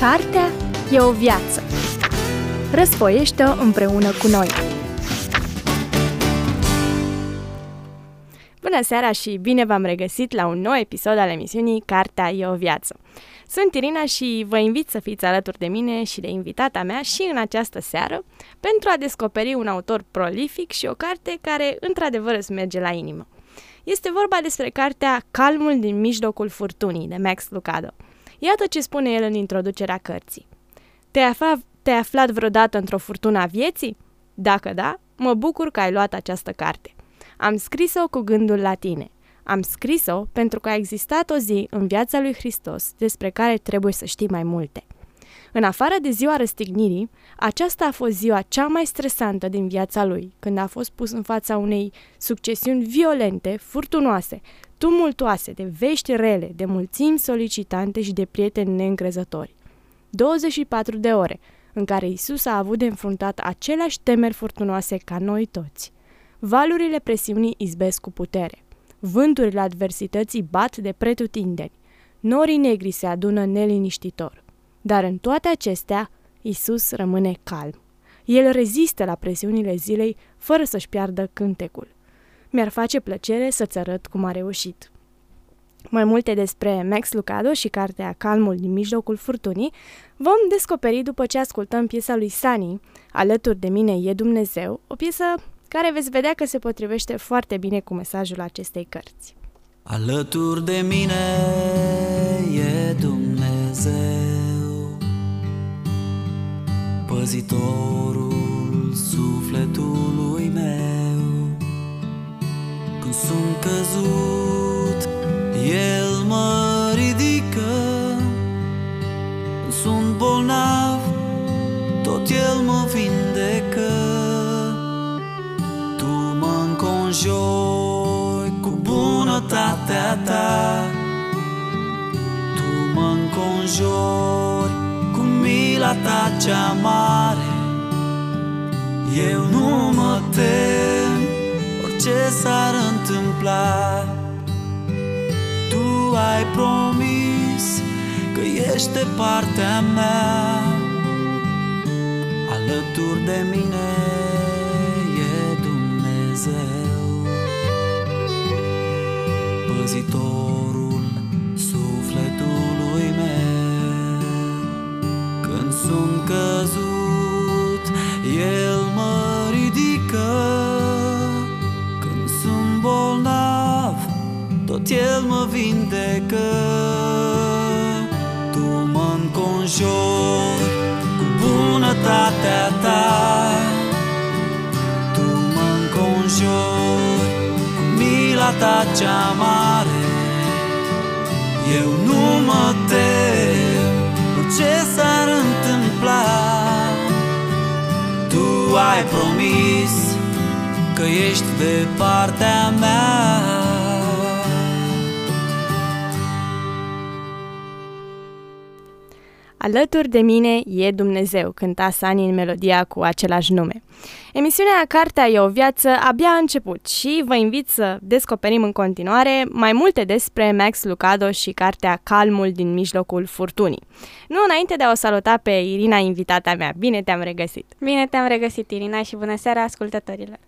Cartea e o viață. Răsfoiește-o împreună cu noi. Bună seara și bine v-am regăsit la un nou episod al emisiunii Cartea e o viață. Sunt Irina și vă invit să fiți alături de mine și de invitata mea și în această seară pentru a descoperi un autor prolific și o carte care într-adevăr îți merge la inimă. Este vorba despre cartea Calmul din mijlocul furtunii de Max Lucado. Iată ce spune el în introducerea cărții. Te-ai, afla, te-ai aflat vreodată într-o furtună a vieții? Dacă da, mă bucur că ai luat această carte. Am scris-o cu gândul la tine. Am scris-o pentru că a existat o zi în viața lui Hristos despre care trebuie să știi mai multe. În afară de ziua răstignirii, aceasta a fost ziua cea mai stresantă din viața lui, când a fost pus în fața unei succesiuni violente, furtunoase, tumultoase, de vești rele, de mulțimi solicitante și de prieteni neîncrezători. 24 de ore, în care Isus a avut de înfruntat aceleași temeri furtunoase ca noi toți. Valurile presiunii izbesc cu putere. Vânturile adversității bat de pretutindeni. Norii negri se adună neliniștitor. Dar în toate acestea, Isus rămâne calm. El rezistă la presiunile zilei fără să-și piardă cântecul. Mi-ar face plăcere să-ți arăt cum a reușit. Mai multe despre Max Lucado și cartea Calmul din mijlocul furtunii vom descoperi după ce ascultăm piesa lui Sani, Alături de mine e Dumnezeu, o piesă care veți vedea că se potrivește foarte bine cu mesajul acestei cărți. Alături de mine e Dumnezeu, păzitorul sufletului meu. Când sunt căzut, El mă ridică, când sunt bolnav, tot El mă vindecă. Tu mă înconjori cu bunătatea ta, Tu mă înconjori cu mila ta cea mare. Eu nu mă tem orice s-ar întâmpla. Tu ai promis că ești de partea mea. Alături de mine e Dumnezeu. Păzitorul tot El mă vindecă. Tu mă înconjori cu bunătatea Ta. Tu mă înconjori cu mila Ta cea mare. Eu nu mă tem orice s-ar întâmpla. Tu ai promis că ești de partea mea Alături de mine e Dumnezeu, cânta Sani în melodia cu același nume. Emisiunea Cartea e o viață abia a început și vă invit să descoperim în continuare mai multe despre Max Lucado și cartea Calmul din mijlocul furtunii. Nu înainte de a o saluta pe Irina, invitata mea. Bine te-am regăsit! Bine te-am regăsit, Irina, și bună seara ascultătorilor!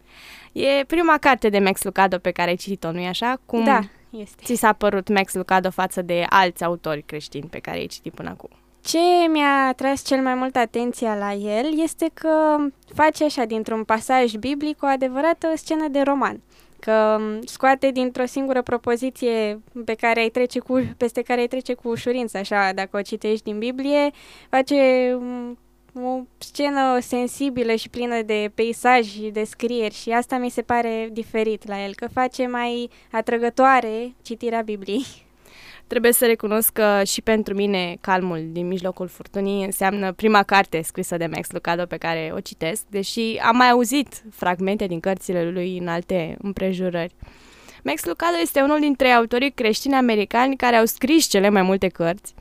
E prima carte de Max Lucado pe care ai citit-o, nu-i așa? Cum Da, este. ți s-a părut Max Lucado față de alți autori creștini pe care ai citit până acum? Ce mi-a tras cel mai mult atenția la el este că face așa dintr-un pasaj biblic o adevărată scenă de roman. Că m, scoate dintr-o singură propoziție pe care ai trece cu, peste care ai trece cu ușurință, așa, dacă o citești din Biblie, face m, o scenă sensibilă și plină de peisaj și descrieri și asta mi se pare diferit la el, că face mai atrăgătoare citirea Bibliei. Trebuie să recunosc că și pentru mine Calmul din mijlocul furtunii înseamnă prima carte scrisă de Max Lucado pe care o citesc, deși am mai auzit fragmente din cărțile lui în alte împrejurări. Max Lucado este unul dintre autorii creștini americani care au scris cele mai multe cărți.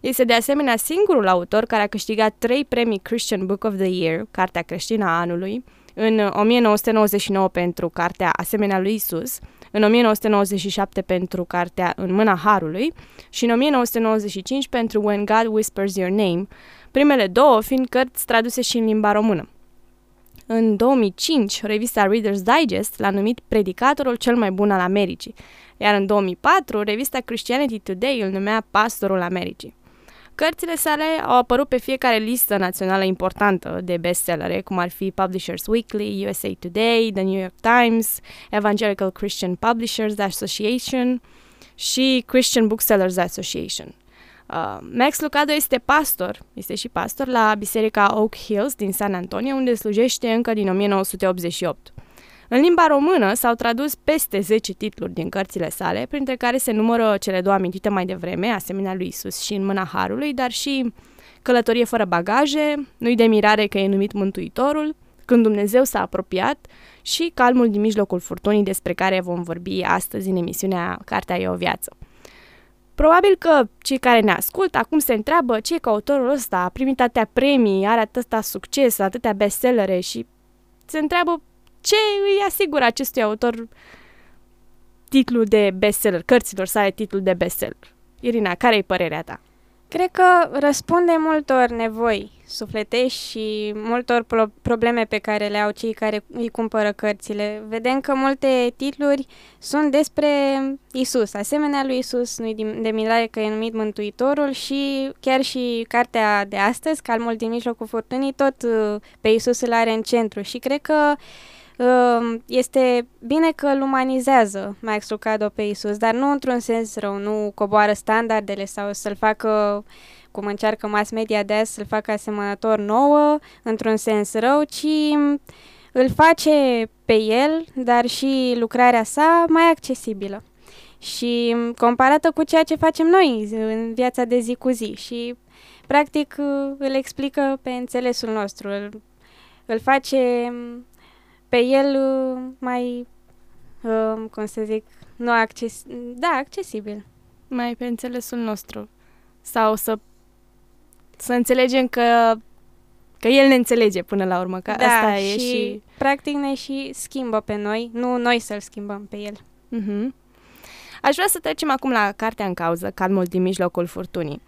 Este de asemenea singurul autor care a câștigat trei premii Christian Book of the Year, cartea creștină a anului, în 1999 pentru cartea Asemenea lui Isus, în 1997 pentru cartea În mâna Harului și în 1995 pentru When God Whispers Your Name, primele două fiind cărți traduse și în limba română. În 2005, revista Reader's Digest l-a numit predicatorul cel mai bun al Americii, iar în 2004, revista Christianity Today îl numea pastorul Americii. Cărțile sale au apărut pe fiecare listă națională importantă de bestsellere, cum ar fi Publishers Weekly, USA Today, The New York Times, Evangelical Christian Publishers Association și Christian Booksellers Association. Uh, Max Lucado este pastor, este și pastor la Biserica Oak Hills din San Antonio, unde slujește încă din 1988. În limba română s-au tradus peste 10 titluri din cărțile sale, printre care se numără cele două amintite mai devreme, asemenea lui Isus și în mâna Harului, dar și Călătorie fără bagaje, Nu-i de mirare că e numit Mântuitorul, Când Dumnezeu s-a apropiat și Calmul din mijlocul furtunii despre care vom vorbi astăzi în emisiunea Cartea e o viață. Probabil că cei care ne ascultă acum se întreabă ce că autorul ăsta a primit atâtea premii, are atâta succes, atâtea bestsellere și se întreabă ce îi asigură acestui autor titlul de bestseller, cărților sale titlul de bestseller. Irina, care e părerea ta? Cred că răspunde multor nevoi sufletești și multor pro- probleme pe care le au cei care îi cumpără cărțile. Vedem că multe titluri sunt despre Isus, asemenea lui Isus, nu de mirare că e numit Mântuitorul și chiar și cartea de astăzi, Calmul din mijlocul furtunii, tot uh, pe Isus îl are în centru și cred că Ehm, este bine că îl umanizează Max Lucado pe Isus, dar nu într-un sens rău, nu coboară standardele sau să-l facă cum încearcă mass media de azi, să-l facă asemănător nouă, într-un sens rău, ci îl face pe el, dar și lucrarea sa mai accesibilă și comparată cu ceea ce facem noi în viața de zi cu zi și practic îl explică pe înțelesul nostru, îl, îl face pe el uh, mai, uh, cum să zic, nu acces, da, accesibil. Mai pe înțelesul nostru. Sau să, să înțelegem că Că el ne înțelege până la urmă, că da, asta și e și... practic ne și schimbă pe noi, nu noi să-l schimbăm pe el. Uh-huh. Aș vrea să trecem acum la cartea în cauză, Calmul din mijlocul furtunii.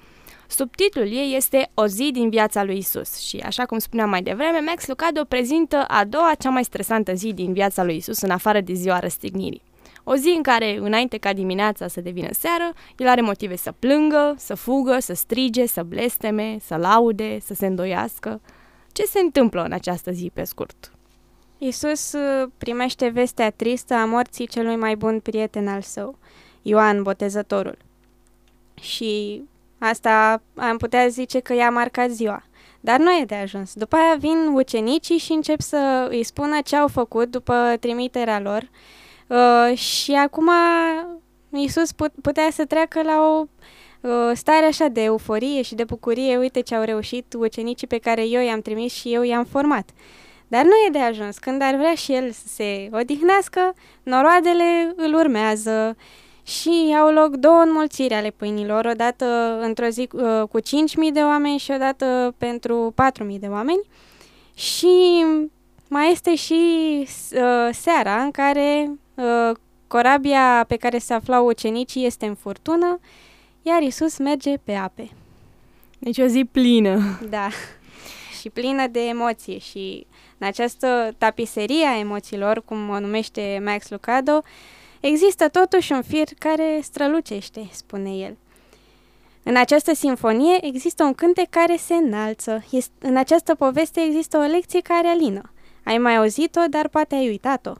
Subtitlul ei este O zi din viața lui Isus și, așa cum spuneam mai devreme, Max Lucado prezintă a doua cea mai stresantă zi din viața lui Isus în afară de ziua răstignirii. O zi în care, înainte ca dimineața să devină seară, el are motive să plângă, să fugă, să strige, să blesteme, să laude, să se îndoiască. Ce se întâmplă în această zi, pe scurt? Isus uh, primește vestea tristă a morții celui mai bun prieten al său, Ioan Botezătorul. Și Asta am putea zice că i-a marcat ziua. Dar nu e de ajuns. După aia vin ucenicii și încep să îi spună ce au făcut după trimiterea lor. Uh, și acum Iisus putea să treacă la o uh, stare așa de euforie și de bucurie. Uite ce au reușit ucenicii pe care eu i-am trimis și eu i-am format. Dar nu e de ajuns. Când ar vrea și el să se odihnească, noroadele îl urmează și au loc două înmulțiri ale pâinilor, odată într-o zi uh, cu 5.000 de oameni și odată pentru 4.000 de oameni. Și mai este și uh, seara în care uh, corabia pe care se aflau ucenicii este în furtună, iar Isus merge pe ape. Deci o zi plină. Da, și plină de emoție și în această tapiserie a emoțiilor, cum o numește Max Lucado, uh, Există totuși un fir care strălucește, spune el. În această sinfonie există un cântec care se înalță. În această poveste există o lecție care alină. Ai mai auzit-o, dar poate ai uitat-o.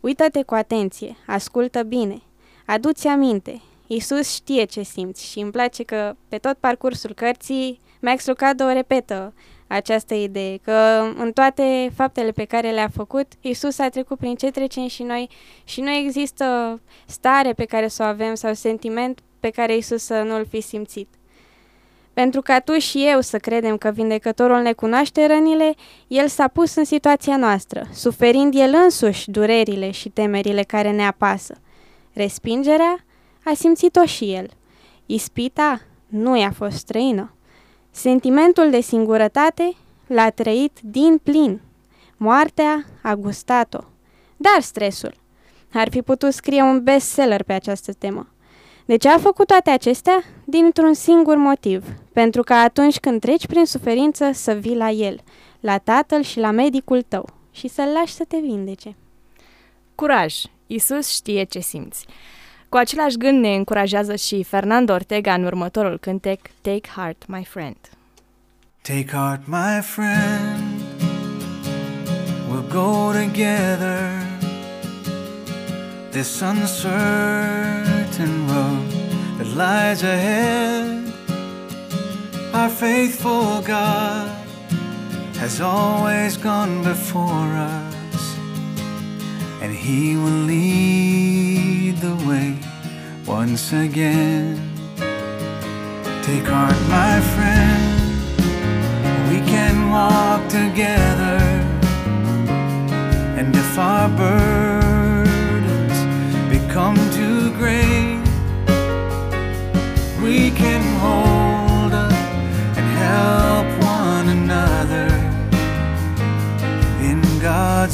Uită-te cu atenție, ascultă bine, adu-ți aminte. Iisus știe ce simți și îmi place că pe tot parcursul cărții Max Lucado repetă această idee, că în toate faptele pe care le-a făcut, Isus a trecut prin ce trecem și noi și nu există stare pe care să o avem sau sentiment pe care Isus să nu-l fi simțit. Pentru ca tu și eu să credem că vindecătorul ne cunoaște rănile, el s-a pus în situația noastră, suferind el însuși durerile și temerile care ne apasă. Respingerea a simțit-o și el. Ispita nu i-a fost străină. Sentimentul de singurătate l-a trăit din plin. Moartea a gustat-o. Dar stresul. Ar fi putut scrie un bestseller pe această temă. De ce a făcut toate acestea? Dintr-un singur motiv, pentru că atunci când treci prin suferință să vii la el, la tatăl și la medicul tău și să-l lași să te vindece. Curaj! Isus știe ce simți. Cu același gând ne încurajează și Fernando Ortega în următorul cântec Take Heart, My Friend. Take heart, my friend. We'll go together this uncertain road that lies ahead. Our faithful God has always gone before us, and He will lead the way once again. Take heart, my friend, we can walk together, and if our burdens become too great, we can hold up and help one another in God's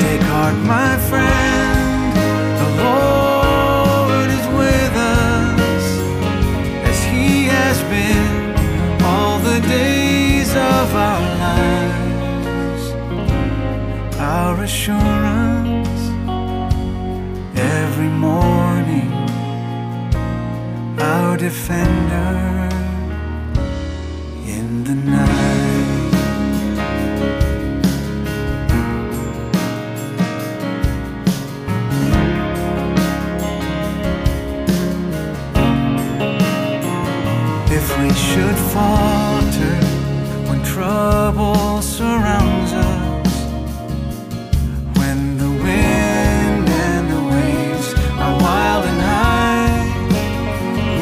Take heart, my friend, the Lord is with us as He has been all the days of our lives. Our assurance every morning, our defender falter when trouble surrounds us, when the wind and the waves are wild and high,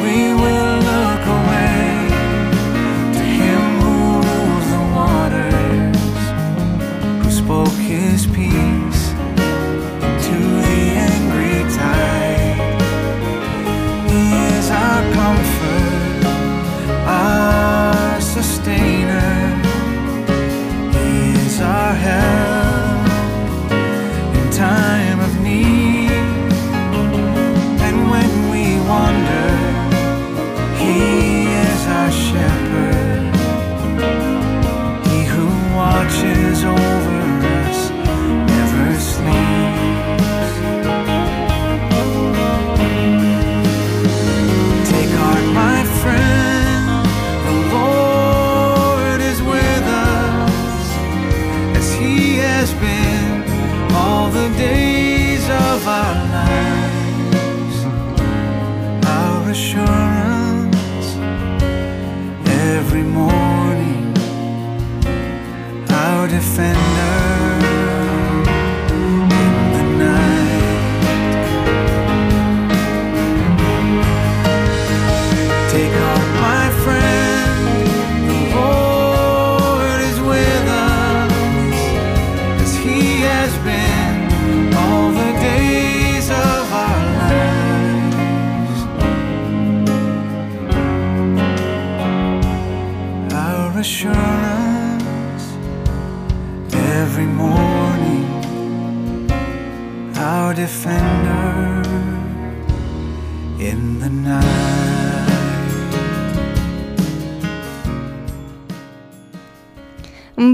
we will look away to Him who rules the waters, who spoke His peace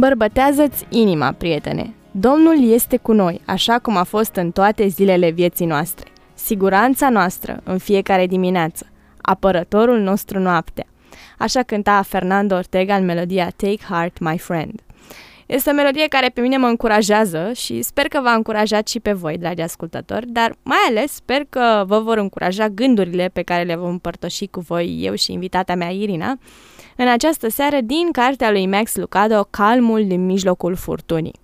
Îmbărbătează-ți inima, prietene. Domnul este cu noi, așa cum a fost în toate zilele vieții noastre. Siguranța noastră în fiecare dimineață. Apărătorul nostru noaptea. Așa cânta Fernando Ortega în melodia Take Heart, My Friend. Este o melodie care pe mine mă încurajează și sper că v-a încurajat și pe voi, dragi ascultători, dar mai ales sper că vă vor încuraja gândurile pe care le vom împărtăși cu voi eu și invitata mea Irina în această seară din cartea lui Max Lucado, Calmul din mijlocul furtunii.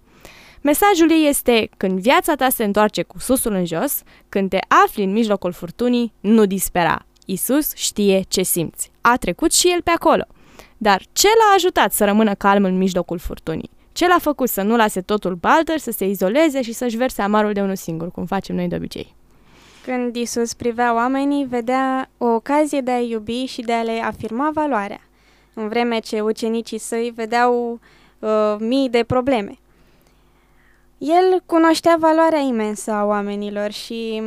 Mesajul ei este, când viața ta se întoarce cu susul în jos, când te afli în mijlocul furtunii, nu dispera. Isus știe ce simți. A trecut și el pe acolo. Dar ce l-a ajutat să rămână calm în mijlocul furtunii? Ce l-a făcut să nu lase totul balter, să se izoleze și să-și verse amarul de unul singur, cum facem noi de obicei? Când Isus privea oamenii, vedea o ocazie de a iubi și de a le afirma valoarea. în vreme ce ucenicii săi vedeau uh, mii de probleme. El cunoștea valoarea imensă a oamenilor și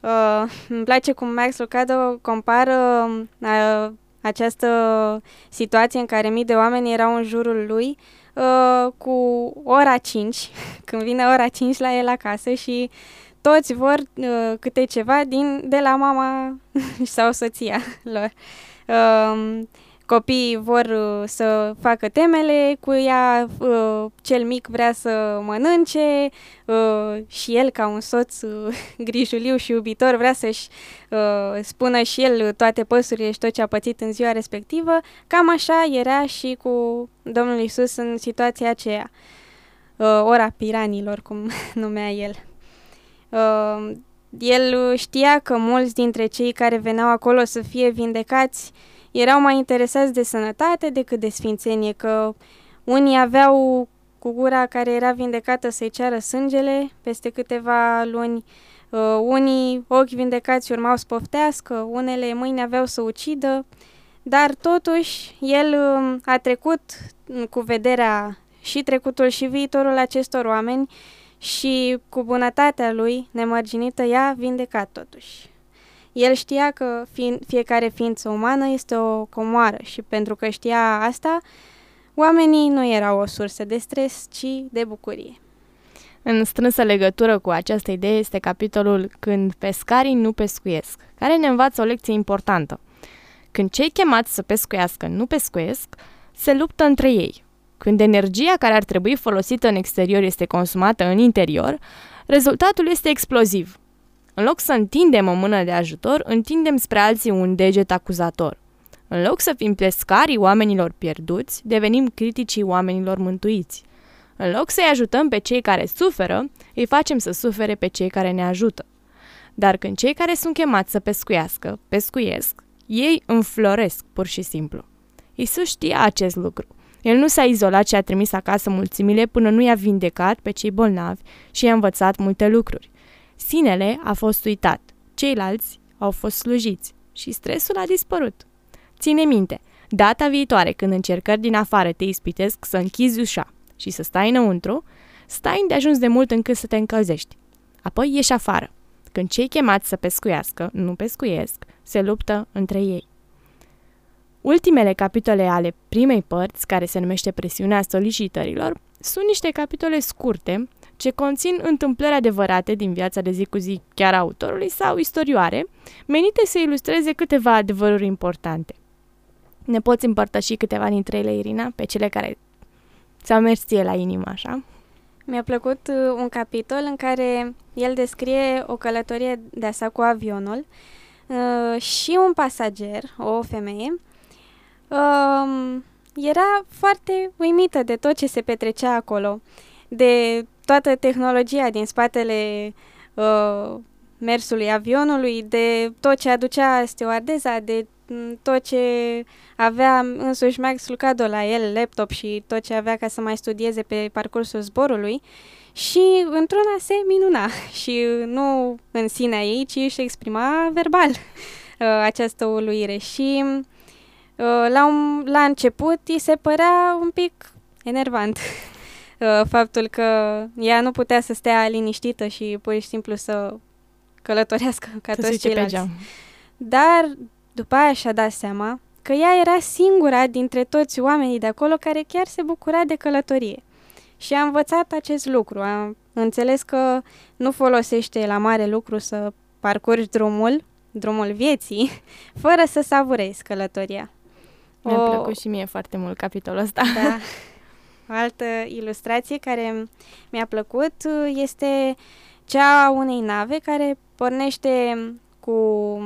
uh, îmi place cum Max Lucado compară uh, această situație în care mii de oameni erau în jurul lui uh, cu ora 5, când vine ora 5 la el acasă și toți vor uh, câte ceva din, de la mama sau soția lor. Uh, copiii vor uh, să facă temele, cu ea uh, cel mic vrea să mănânce uh, și el ca un soț uh, grijuliu și iubitor vrea să-și uh, spună și el toate păsurile și tot ce a pățit în ziua respectivă. Cam așa era și cu Domnul Isus în situația aceea. Uh, ora piranilor, cum numea el. Uh, el știa că mulți dintre cei care veneau acolo să fie vindecați erau mai interesați de sănătate decât de sfințenie, că unii aveau cu gura care era vindecată să-i ceară sângele peste câteva luni, uh, unii ochi vindecați urmau să poftească, unele mâini aveau să ucidă, dar totuși el uh, a trecut cu vederea și trecutul și viitorul acestor oameni și cu bunătatea lui nemărginită i-a vindecat totuși. El știa că fiecare ființă umană este o comoară și pentru că știa asta, oamenii nu erau o sursă de stres, ci de bucurie. În strânsă legătură cu această idee este capitolul Când pescarii nu pescuiesc, care ne învață o lecție importantă. Când cei chemați să pescuiască nu pescuiesc, se luptă între ei. Când energia care ar trebui folosită în exterior este consumată în interior, rezultatul este exploziv. În loc să întindem o mână de ajutor, întindem spre alții un deget acuzator. În loc să fim pescarii oamenilor pierduți, devenim criticii oamenilor mântuiți. În loc să-i ajutăm pe cei care suferă, îi facem să sufere pe cei care ne ajută. Dar când cei care sunt chemați să pescuiască, pescuiesc, ei înfloresc pur și simplu. Isus știa acest lucru. El nu s-a izolat și a trimis acasă mulțimile până nu i-a vindecat pe cei bolnavi și i-a învățat multe lucruri. Sinele a fost uitat, ceilalți au fost slujiți și stresul a dispărut. Ține minte, data viitoare când încercări din afară te ispitesc să închizi ușa și să stai înăuntru, stai de ajuns de mult încât să te încălzești. Apoi ieși afară. Când cei chemați să pescuiască nu pescuiesc, se luptă între ei. Ultimele capitole ale primei părți, care se numește Presiunea solicitărilor, sunt niște capitole scurte ce conțin întâmplări adevărate din viața de zi cu zi chiar a autorului sau istorioare, menite să ilustreze câteva adevăruri importante. Ne poți împărtăși câteva dintre ele, Irina, pe cele care ți-au mers ție la inimă, așa? Mi-a plăcut uh, un capitol în care el descrie o călătorie de asta cu avionul uh, și un pasager, o femeie, uh, era foarte uimită de tot ce se petrecea acolo, de toată tehnologia din spatele uh, mersului avionului, de tot ce aducea stewardeza, de mm, tot ce avea însuși Max Lucado la el, laptop și tot ce avea ca să mai studieze pe parcursul zborului. Și într-una se minuna. Și nu în sinea ei, ci își exprima verbal uh, această uluire. Și uh, la, un, la început îi se părea un pic enervant. Uh, faptul că ea nu putea să stea liniștită și pur și simplu să călătorească ca toți ceilalți. Dar după aia și-a dat seama că ea era singura dintre toți oamenii de acolo care chiar se bucura de călătorie. Și a învățat acest lucru, a înțeles că nu folosește la mare lucru să parcurgi drumul, drumul vieții, fără să savurezi călătoria. Mi-a o... plăcut și mie foarte mult capitolul ăsta. Da. O altă ilustrație care mi-a plăcut este cea a unei nave care pornește cu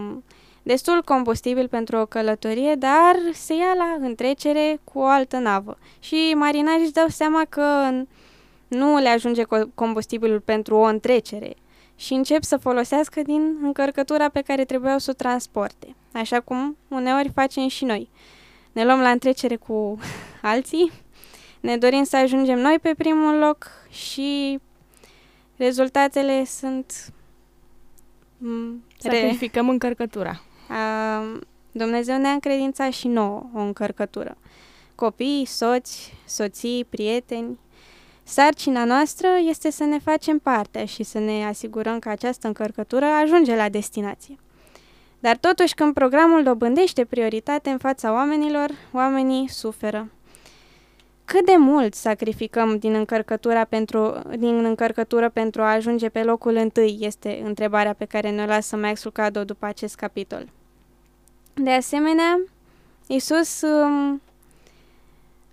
destul combustibil pentru o călătorie, dar se ia la întrecere cu o altă navă. Și marinarii își dau seama că nu le ajunge combustibilul pentru o întrecere și încep să folosească din încărcătura pe care trebuiau să o transporte, așa cum uneori facem și noi. Ne luăm la întrecere cu alții ne dorim să ajungem noi pe primul loc și rezultatele sunt... Sacrificăm încărcătura. A, Dumnezeu ne-a încredințat și nouă o încărcătură. Copii, soți, soții, prieteni. Sarcina noastră este să ne facem partea și să ne asigurăm că această încărcătură ajunge la destinație. Dar totuși, când programul dobândește prioritate în fața oamenilor, oamenii suferă. Cât de mult sacrificăm din încărcătura pentru, din încărcătură pentru a ajunge pe locul întâi, este întrebarea pe care ne-o lasă Max Lucado după acest capitol. De asemenea, Isus um,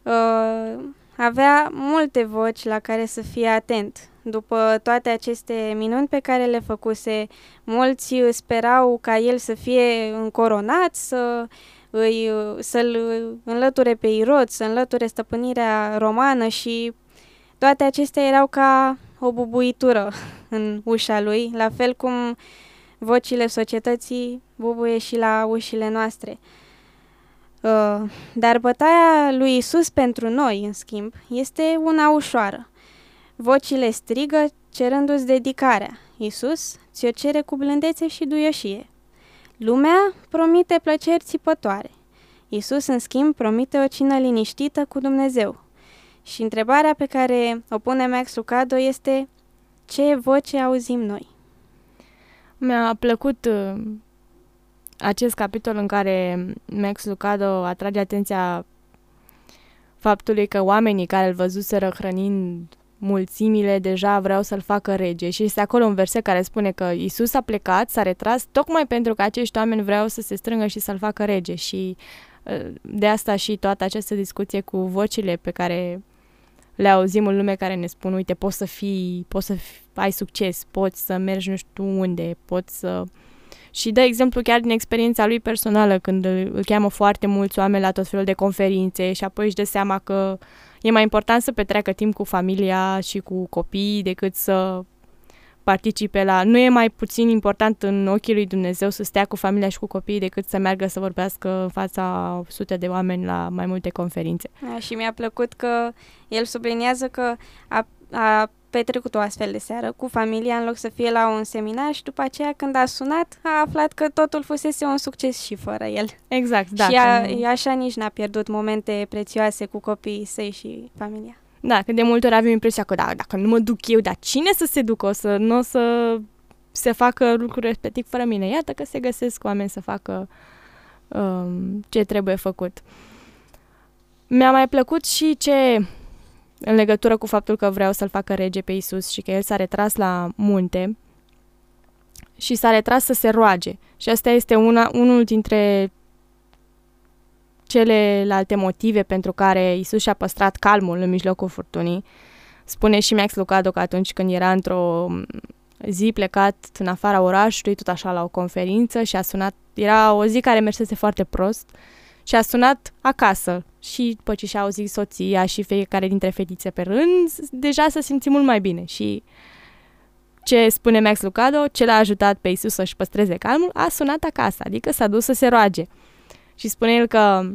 uh, avea multe voci la care să fie atent. După toate aceste minuni pe care le făcuse, mulți sperau ca el să fie încoronat, să îi, să-l înlăture pe Irod, să înlăture stăpânirea romană și toate acestea erau ca o bubuitură în ușa lui, la fel cum vocile societății bubuie și la ușile noastre. Uh, dar bătaia lui Isus pentru noi, în schimb, este una ușoară. Vocile strigă cerându-ți dedicarea. Isus ți-o cere cu blândețe și duioșie. Lumea promite plăceri țipătoare. Isus, în schimb, promite o cină liniștită cu Dumnezeu. Și întrebarea pe care o pune Max Lucado este ce voce auzim noi? Mi-a plăcut uh, acest capitol în care Max Lucado atrage atenția faptului că oamenii care îl văzuseră hrănind mulțimile deja vreau să-l facă rege. Și este acolo un verset care spune că Isus a plecat, s-a retras tocmai pentru că acești oameni vreau să se strângă și să-l facă rege. Și uh, de asta și toată această discuție cu vocile pe care le auzim în lume care ne spun, uite, poți să fii, poți să fii, ai succes, poți să mergi nu știu unde, poți să... Și dă exemplu chiar din experiența lui personală, când îl, îl cheamă foarte mulți oameni la tot felul de conferințe și apoi își dă seama că e mai important să petreacă timp cu familia și cu copiii decât să participe la... Nu e mai puțin important în ochii lui Dumnezeu să stea cu familia și cu copiii decât să meargă să vorbească în fața sute de oameni la mai multe conferințe. Da, și mi-a plăcut că el subliniază că a, a petrecut o astfel de seară cu familia în loc să fie la un seminar și după aceea când a sunat a aflat că totul fusese un succes și fără el. Exact, da. Și a, nu... așa nici n-a pierdut momente prețioase cu copiii săi și familia. Da, că de multe ori avem impresia că da, dacă nu mă duc eu, dar cine să se ducă? O să nu o să se facă lucruri respectiv fără mine. Iată că se găsesc oameni să facă um, ce trebuie făcut. Mi-a mai plăcut și ce în legătură cu faptul că vreau să-l facă rege pe Isus și că el s-a retras la munte și s-a retras să se roage. Și asta este una, unul dintre celelalte motive pentru care Isus și-a păstrat calmul în mijlocul furtunii. Spune și Max Lucado că atunci când era într-o zi plecat în afara orașului, tot așa la o conferință și a sunat, era o zi care mersese foarte prost și a sunat acasă și după ce și-a auzit soția și fiecare dintre fetițe pe rând, deja se simți mult mai bine și ce spune Max Lucado, ce l-a ajutat pe Isus să-și păstreze calmul, a sunat acasă, adică s-a dus să se roage. Și spune el că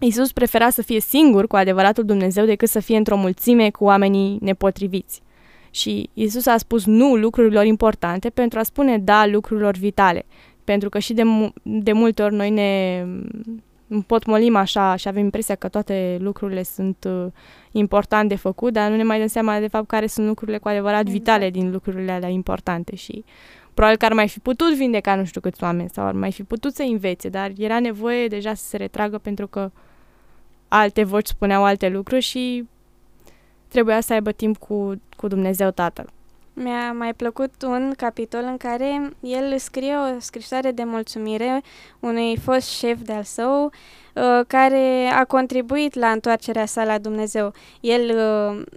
Isus prefera să fie singur cu adevăratul Dumnezeu decât să fie într-o mulțime cu oamenii nepotriviți. Și Isus a spus nu lucrurilor importante pentru a spune da lucrurilor vitale. Pentru că și de, de multe ori noi ne împotmolim așa și avem impresia că toate lucrurile sunt uh, importante de făcut, dar nu ne mai dăm seama de fapt care sunt lucrurile cu adevărat exact. vitale din lucrurile alea importante și probabil că ar mai fi putut vindeca nu știu câți oameni sau ar mai fi putut să învețe, dar era nevoie deja să se retragă pentru că alte voci spuneau alte lucruri și trebuia să aibă timp cu, cu Dumnezeu Tatăl. Mi-a mai plăcut un capitol în care el scrie o scrisoare de mulțumire unui fost șef de-al său uh, care a contribuit la întoarcerea sa la Dumnezeu. El,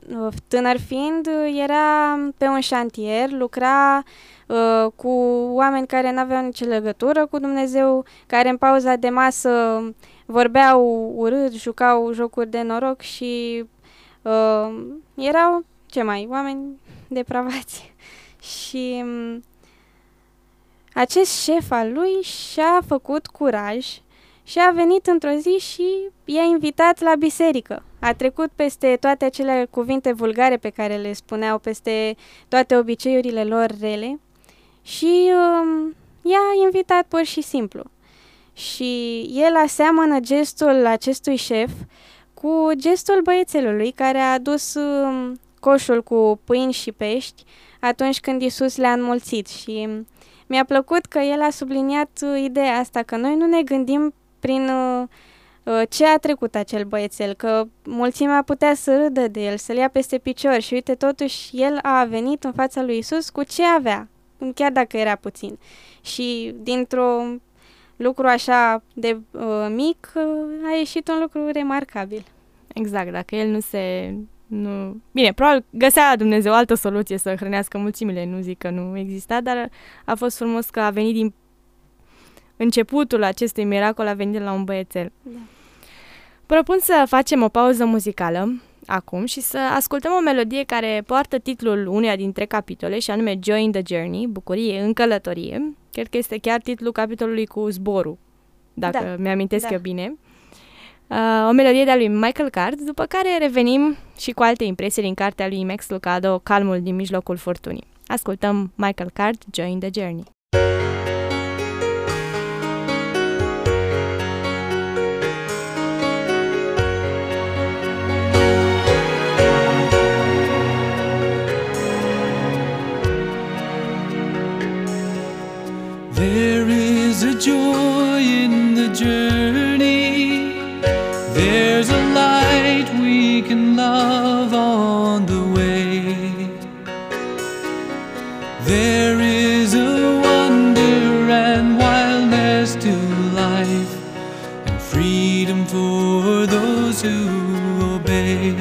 uh, tânăr fiind, era pe un șantier, lucra uh, cu oameni care nu aveau nicio legătură cu Dumnezeu, care în pauza de masă vorbeau urât, jucau jocuri de noroc și uh, erau, ce mai, oameni depravați. și um, acest șef al lui și-a făcut curaj și a venit într-o zi și i-a invitat la biserică. A trecut peste toate acele cuvinte vulgare pe care le spuneau, peste toate obiceiurile lor rele și um, i-a invitat pur și simplu. și el aseamănă gestul acestui șef cu gestul băiețelului care a adus um, coșul cu pâini și pești atunci când Isus le-a înmulțit și mi-a plăcut că el a subliniat uh, ideea asta, că noi nu ne gândim prin uh, uh, ce a trecut acel băiețel, că mulțimea putea să râdă de el, să-l ia peste picior și uite, totuși el a venit în fața lui Isus cu ce avea, chiar dacă era puțin. Și dintr-o lucru așa de uh, mic uh, a ieșit un lucru remarcabil. Exact, dacă el nu se nu... Bine, probabil găsea Dumnezeu altă soluție să hrănească mulțimile, nu zic că nu exista, dar a fost frumos că a venit din începutul acestui miracol, a venit de la un băiețel. Da. Propun să facem o pauză muzicală acum și să ascultăm o melodie care poartă titlul uneia dintre capitole și anume Joy in the Journey, bucurie în călătorie. Cred că este chiar titlul capitolului cu zborul, dacă da. mi-amintesc da. eu bine uh, o melodie de-a lui Michael Card, după care revenim și cu alte impresii din cartea lui Max Lucado, Calmul din mijlocul furtunii. Ascultăm Michael Card, Join the Journey. There is a joy in the journey those who obey.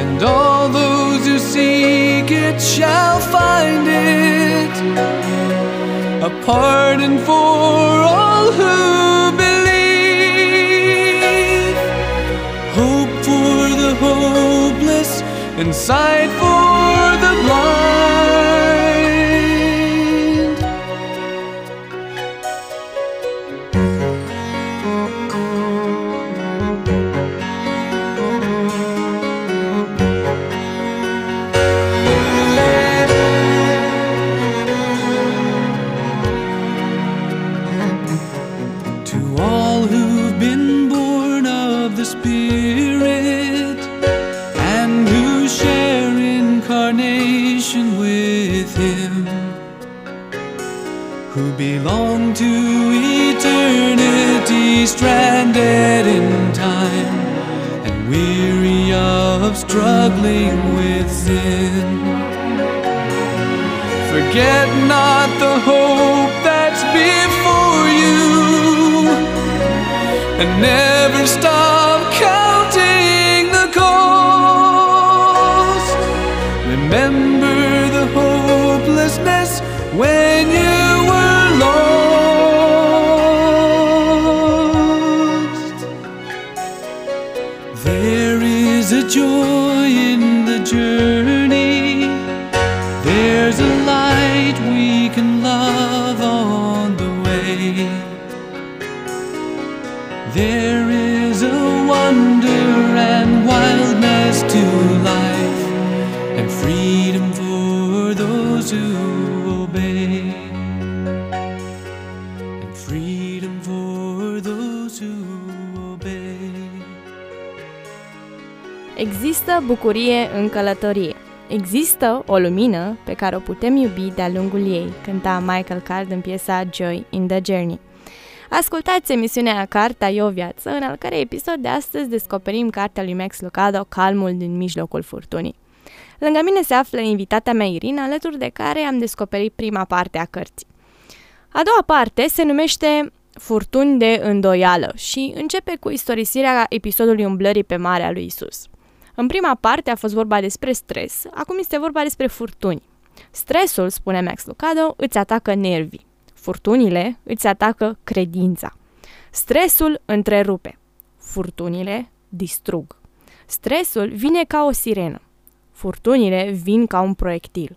And all those who seek it shall find it, a pardon for all who believe. Hope for the hopeless and sight for the blind. Struggling with. Forget not the hope that's before you, and never stop freedom for those who obey. Există bucurie în călătorie. Există o lumină pe care o putem iubi de-a lungul ei, cânta Michael Card în piesa Joy in the Journey. Ascultați emisiunea Cartea e o viață, în al cărei episod de astăzi descoperim cartea lui Max Lucado, Calmul din mijlocul furtunii. Lângă mine se află invitata mea Irina, alături de care am descoperit prima parte a cărții. A doua parte se numește Furtuni de îndoială și începe cu istorisirea episodului umblării pe marea lui Isus. În prima parte a fost vorba despre stres, acum este vorba despre furtuni. Stresul, spune Max Lucado, îți atacă nervii. Furtunile îți atacă credința. Stresul întrerupe. Furtunile distrug. Stresul vine ca o sirenă. Furtunile vin ca un proiectil.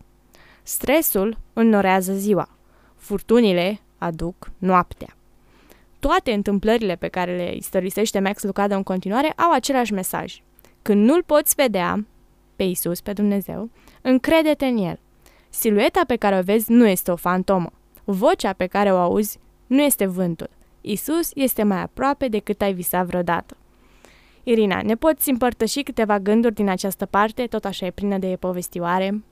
Stresul înnorează ziua. Furtunile aduc noaptea. Toate întâmplările pe care le istorisește Max Lucado în continuare au același mesaj. Când nu-L poți vedea, pe Isus, pe Dumnezeu, încrede-te în El. Silueta pe care o vezi nu este o fantomă. Vocea pe care o auzi nu este vântul. Isus este mai aproape decât ai visat vreodată. Irina, ne poți împărtăși câteva gânduri din această parte, tot așa e plină de povestioare?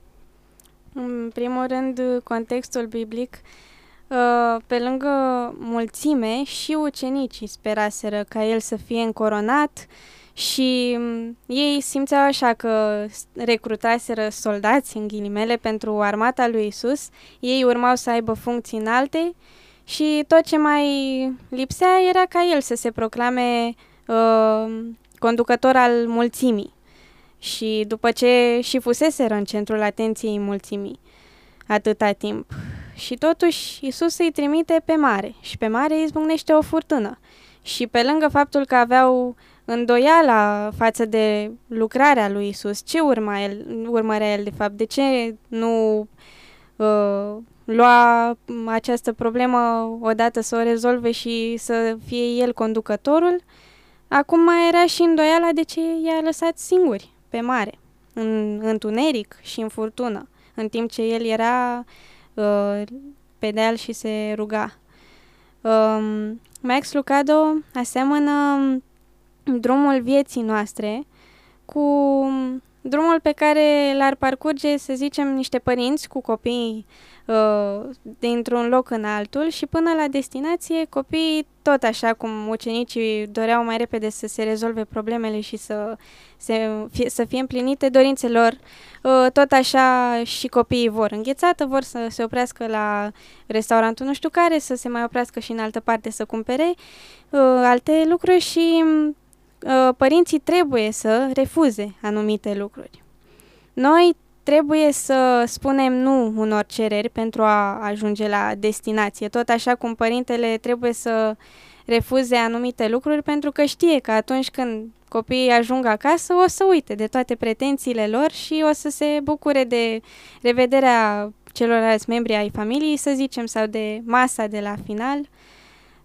În primul rând, contextul biblic, uh, pe lângă mulțime, și ucenicii speraseră ca el să fie încoronat și mm, ei simțeau așa că recrutaseră soldați, în ghilimele, pentru armata lui Isus. Ei urmau să aibă funcții înalte și tot ce mai lipsea era ca el să se proclame uh, conducător al mulțimii. Și după ce și fuseseră în centrul atenției mulțimii atâta timp. Și totuși Isus îi trimite pe mare și pe mare izbucnește o furtună. Și pe lângă faptul că aveau îndoiala față de lucrarea lui Isus, ce urma el, urmărea el de fapt, de ce nu uh, lua această problemă odată să o rezolve și să fie el conducătorul, acum mai era și îndoiala de ce i-a lăsat singuri pe mare, în întuneric și în furtună, în timp ce el era uh, pe deal și se ruga. Um, Max Lucado aseamănă drumul vieții noastre cu drumul pe care l-ar parcurge, să zicem, niște părinți cu copii uh, dintr-un loc în altul și până la destinație copiii tot așa cum ucenicii doreau mai repede să se rezolve problemele și să, se, fie, să fie împlinite dorințelor, uh, tot așa și copiii vor înghețată, vor să se oprească la restaurantul nu știu care, să se mai oprească și în altă parte să cumpere uh, alte lucruri și uh, părinții trebuie să refuze anumite lucruri. Noi trebuie să spunem nu unor cereri pentru a ajunge la destinație, tot așa cum părintele trebuie să refuze anumite lucruri pentru că știe că atunci când copiii ajung acasă o să uite de toate pretențiile lor și o să se bucure de revederea celorlalți membri ai familiei, să zicem, sau de masa de la final.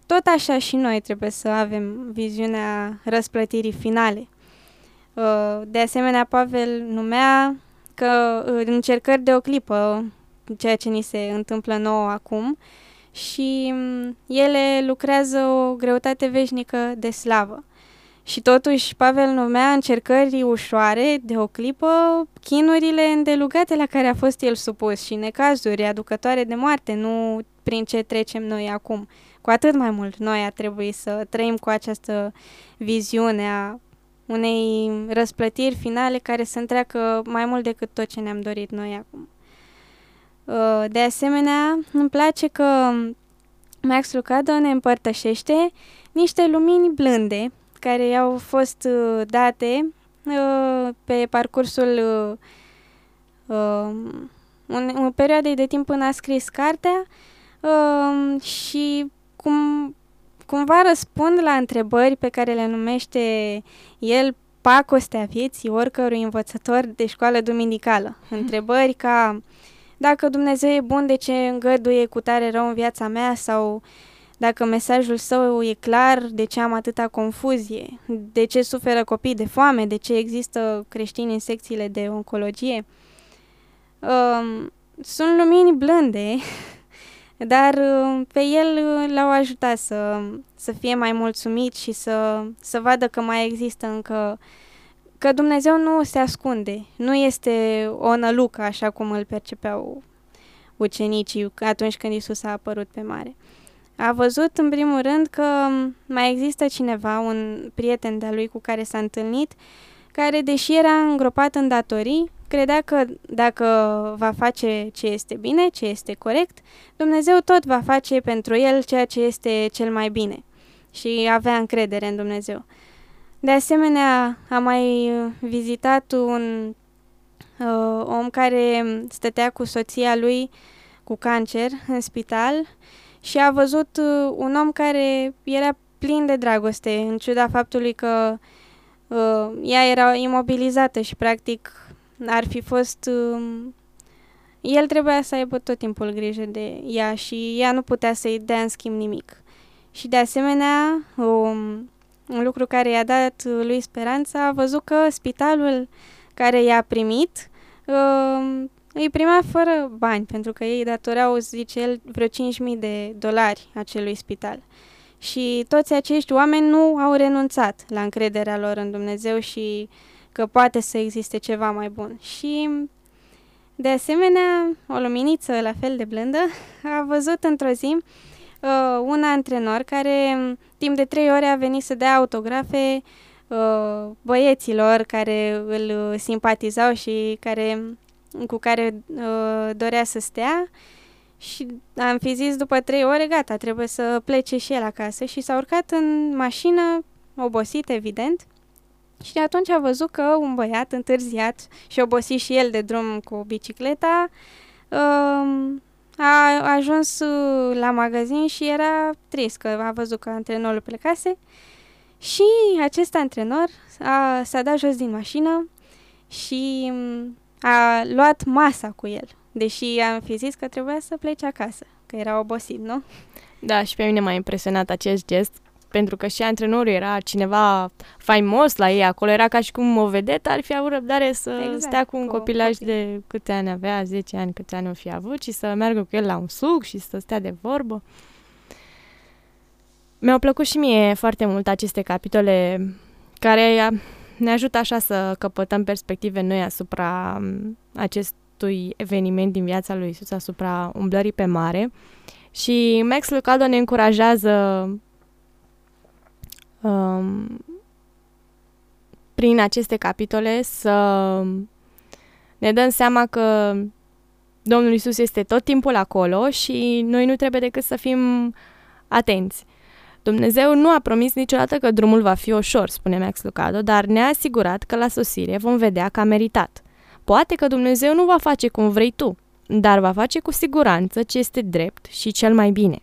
Tot așa și noi trebuie să avem viziunea răsplătirii finale. Uh, de asemenea, Pavel numea că uh, încercări de o clipă, ceea ce ni se întâmplă nouă acum, și mm, ele lucrează o greutate veșnică de slavă. Și totuși Pavel numea încercări ușoare de o clipă chinurile îndelugate la care a fost el supus și necazuri aducătoare de moarte, nu prin ce trecem noi acum. Cu atât mai mult noi ar trebui să trăim cu această viziune a unei răsplătiri finale care să întreacă mai mult decât tot ce ne-am dorit noi acum. Uh, de asemenea, îmi place că Max Lucado ne împărtășește niște lumini blânde care i-au fost uh, date uh, pe parcursul un, perioadei de timp până a scris cartea și cum cumva răspund la întrebări pe care le numește el pacostea vieții oricărui învățător de școală duminicală. Întrebări ca dacă Dumnezeu e bun, de ce îngăduie cu tare rău în viața mea sau dacă mesajul său e clar, de ce am atâta confuzie, de ce suferă copii de foame, de ce există creștini în secțiile de oncologie. Um, sunt lumini blânde dar uh, pe el uh, l-au ajutat să, să fie mai mulțumit și să, să vadă că mai există încă că Dumnezeu nu se ascunde, nu este o nălucă așa cum îl percepeau ucenicii atunci când Isus a apărut pe mare. A văzut în primul rând că mai există cineva, un prieten de-a lui cu care s-a întâlnit, care, deși era îngropat în datorii, credea că dacă va face ce este bine, ce este corect, Dumnezeu tot va face pentru el ceea ce este cel mai bine și avea încredere în Dumnezeu. De asemenea, a mai vizitat un uh, om care stătea cu soția lui cu cancer în spital și a văzut uh, un om care era plin de dragoste, în ciuda faptului că uh, ea era imobilizată și practic ar fi fost... Um, el trebuia să aibă tot timpul grijă de ea și ea nu putea să-i dea în schimb nimic. Și de asemenea, um, un lucru care i-a dat lui speranța, a văzut că spitalul care i-a primit um, îi primea fără bani, pentru că ei datoreau, zice el, vreo 5.000 de dolari acelui spital. Și toți acești oameni nu au renunțat la încrederea lor în Dumnezeu și că poate să existe ceva mai bun. Și, de asemenea, o luminiță la fel de blândă a văzut într-o zi uh, un antrenor care timp de trei ore a venit să dea autografe uh, băieților care îl simpatizau și care, cu care uh, dorea să stea. Și am fi zis după trei ore, gata, trebuie să plece și el acasă. Și s-a urcat în mașină, obosit, evident, și de atunci a văzut că un băiat întârziat și obosit și el de drum cu bicicleta, uh, a ajuns uh, la magazin și era trist că a văzut că antrenorul plecase și acest antrenor a, s-a dat jos din mașină și mm, a luat masa cu el, deși am fi zis că trebuia să plece acasă, că era obosit, nu? Da, și pe mine m-a impresionat acest gest, pentru că și antrenorul era cineva faimos la ei acolo, era ca și cum o vedetă ar fi avut răbdare să exact, stea cu un cu copilaj copil. de câte ani avea, 10 ani, câte ani o fi avut și să meargă cu el la un suc și să stea de vorbă. Mi-au plăcut și mie foarte mult aceste capitole care ne ajută așa să căpătăm perspective noi asupra acestui eveniment din viața lui Isus, asupra umblării pe mare. Și Max Lucado ne încurajează um, prin aceste capitole să ne dăm seama că Domnul Isus este tot timpul acolo și noi nu trebuie decât să fim atenți. Dumnezeu nu a promis niciodată că drumul va fi ușor, spune Max Lucado, dar ne-a asigurat că la sosire vom vedea că a meritat. Poate că Dumnezeu nu va face cum vrei tu, dar va face cu siguranță ce este drept și cel mai bine.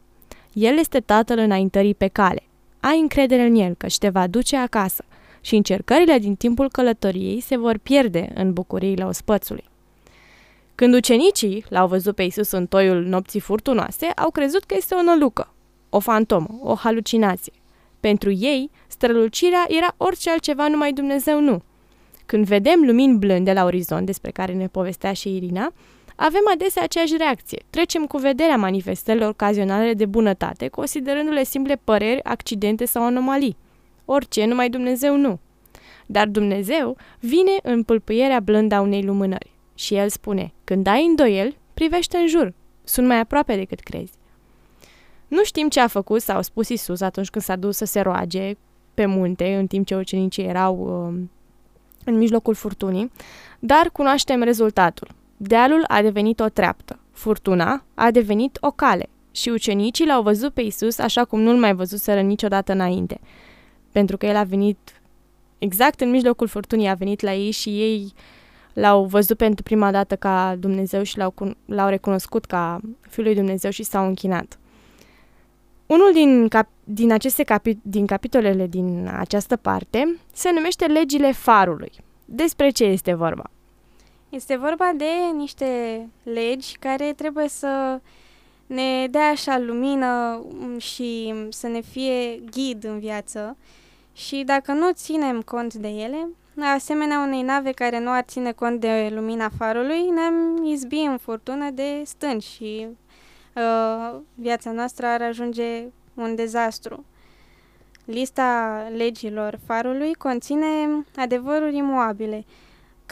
El este tatăl înaintării pe cale. Ai încredere în el că te va duce acasă și încercările din timpul călătoriei se vor pierde în bucuriile ospățului. Când ucenicii l-au văzut pe Isus în toiul nopții furtunoase, au crezut că este o nălucă, o fantomă, o halucinație. Pentru ei, strălucirea era orice altceva, numai Dumnezeu nu. Când vedem lumini blânde la orizont, despre care ne povestea și Irina, avem adesea aceeași reacție. Trecem cu vederea manifestările ocazionale de bunătate, considerându-le simple păreri, accidente sau anomalii. Orice, numai Dumnezeu nu. Dar Dumnezeu vine în pâlpâierea blândă a unei lumânări. Și El spune, când ai îndoiel, privește în jur. Sunt mai aproape decât crezi. Nu știm ce a făcut sau a spus Isus atunci când s-a dus să se roage pe munte, în timp ce ucenicii erau uh, în mijlocul furtunii, dar cunoaștem rezultatul. Dealul a devenit o treaptă, furtuna a devenit o cale și ucenicii l-au văzut pe Isus așa cum nu-l mai văzuseră niciodată înainte. Pentru că el a venit exact în mijlocul furtunii, a venit la ei și ei l-au văzut pentru prima dată ca Dumnezeu și l-au, l-au recunoscut ca Fiul lui Dumnezeu și s-au închinat. Unul din, cap- din aceste capi- din capitolele din această parte se numește Legile Farului. Despre ce este vorba? Este vorba de niște legi care trebuie să ne dea așa lumină și să ne fie ghid în viață și dacă nu ținem cont de ele, asemenea unei nave care nu ar ține cont de lumina farului, ne-am izbi în furtună de stânci și uh, viața noastră ar ajunge un dezastru. Lista legilor farului conține adevăruri imuabile.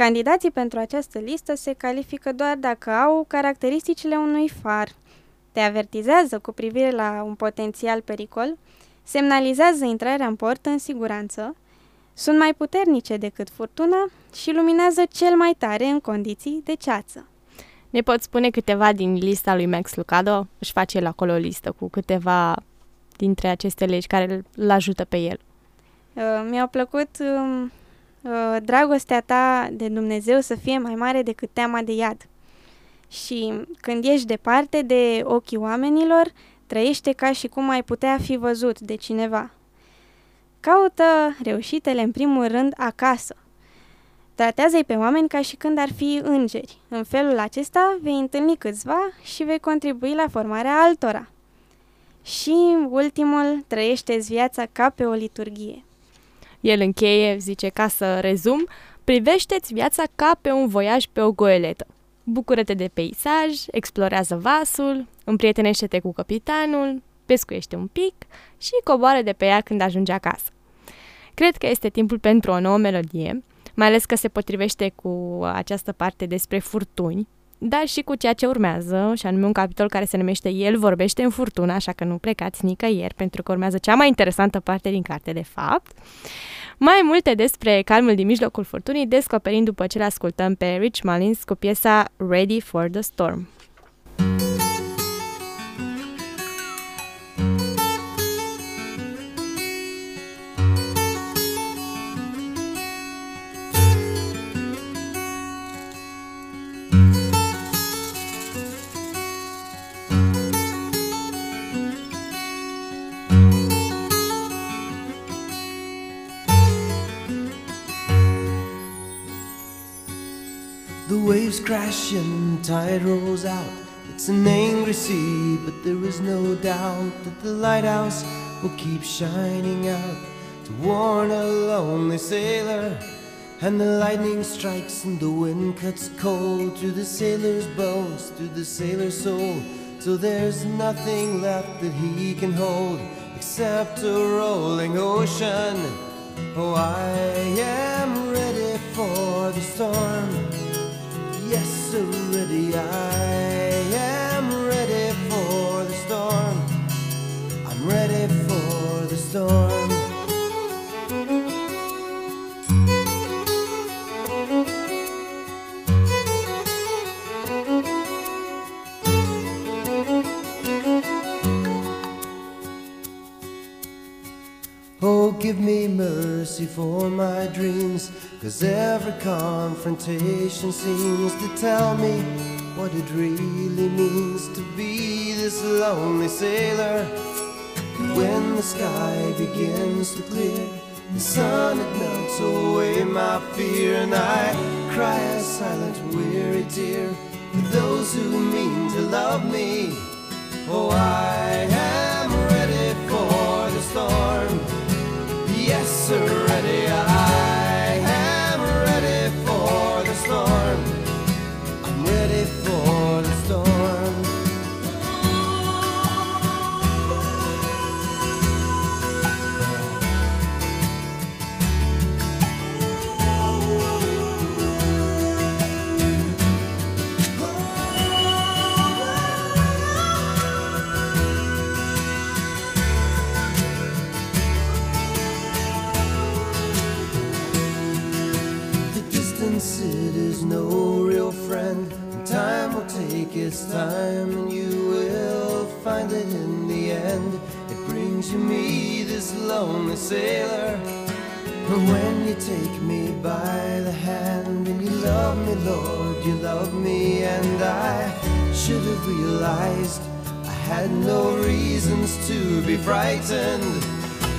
Candidații pentru această listă se califică doar dacă au caracteristicile unui far. Te avertizează cu privire la un potențial pericol, semnalizează intrarea în port în siguranță, sunt mai puternice decât furtuna și luminează cel mai tare în condiții de ceață. Ne poți spune câteva din lista lui Max Lucado? Își face el acolo o listă cu câteva dintre aceste legi care îl ajută pe el. Uh, mi-a plăcut uh, uh, dragostea ta de Dumnezeu să fie mai mare decât teama de iad. Și când ești departe de ochii oamenilor, trăiește ca și cum ai putea fi văzut de cineva. Caută reușitele în primul rând acasă, Tratează-i pe oameni ca și când ar fi îngeri. În felul acesta vei întâlni câțiva și vei contribui la formarea altora. Și ultimul, trăiește viața ca pe o liturghie. El încheie, zice, ca să rezum, privește-ți viața ca pe un voiaj pe o goeletă. bucură-te de peisaj, explorează vasul, împrietenește-te cu capitanul, pescuiește un pic și coboară de pe ea când ajunge acasă. Cred că este timpul pentru o nouă melodie, mai ales că se potrivește cu această parte despre furtuni, dar și cu ceea ce urmează, și anume un capitol care se numește El vorbește în furtună, așa că nu plecați nicăieri, pentru că urmează cea mai interesantă parte din carte, de fapt. Mai multe despre calmul din mijlocul furtunii descoperind după ce le ascultăm pe Rich Mullins cu piesa Ready for the Storm. Waves crash and tide rolls out. It's an angry sea, but there is no doubt that the lighthouse will keep shining out to warn a lonely sailor. And the lightning strikes and the wind cuts cold through the sailor's bones, through the sailor's soul. Till there's nothing left that he can hold except a rolling ocean. Oh, I am ready for the storm. So ready. I am ready for the storm. I'm ready for the storm. Give me mercy for my dreams. Cause every confrontation seems to tell me what it really means to be this lonely sailor. When the sky begins to clear, the sun it melts away my fear, and I cry a silent, weary tear for those who mean to love me. Oh, I am answer take its time, and you will find it in the end, it brings you me, this lonely sailor. But when you take me by the hand, and you love me, Lord, you love me, and I should have realized I had no reasons to be frightened.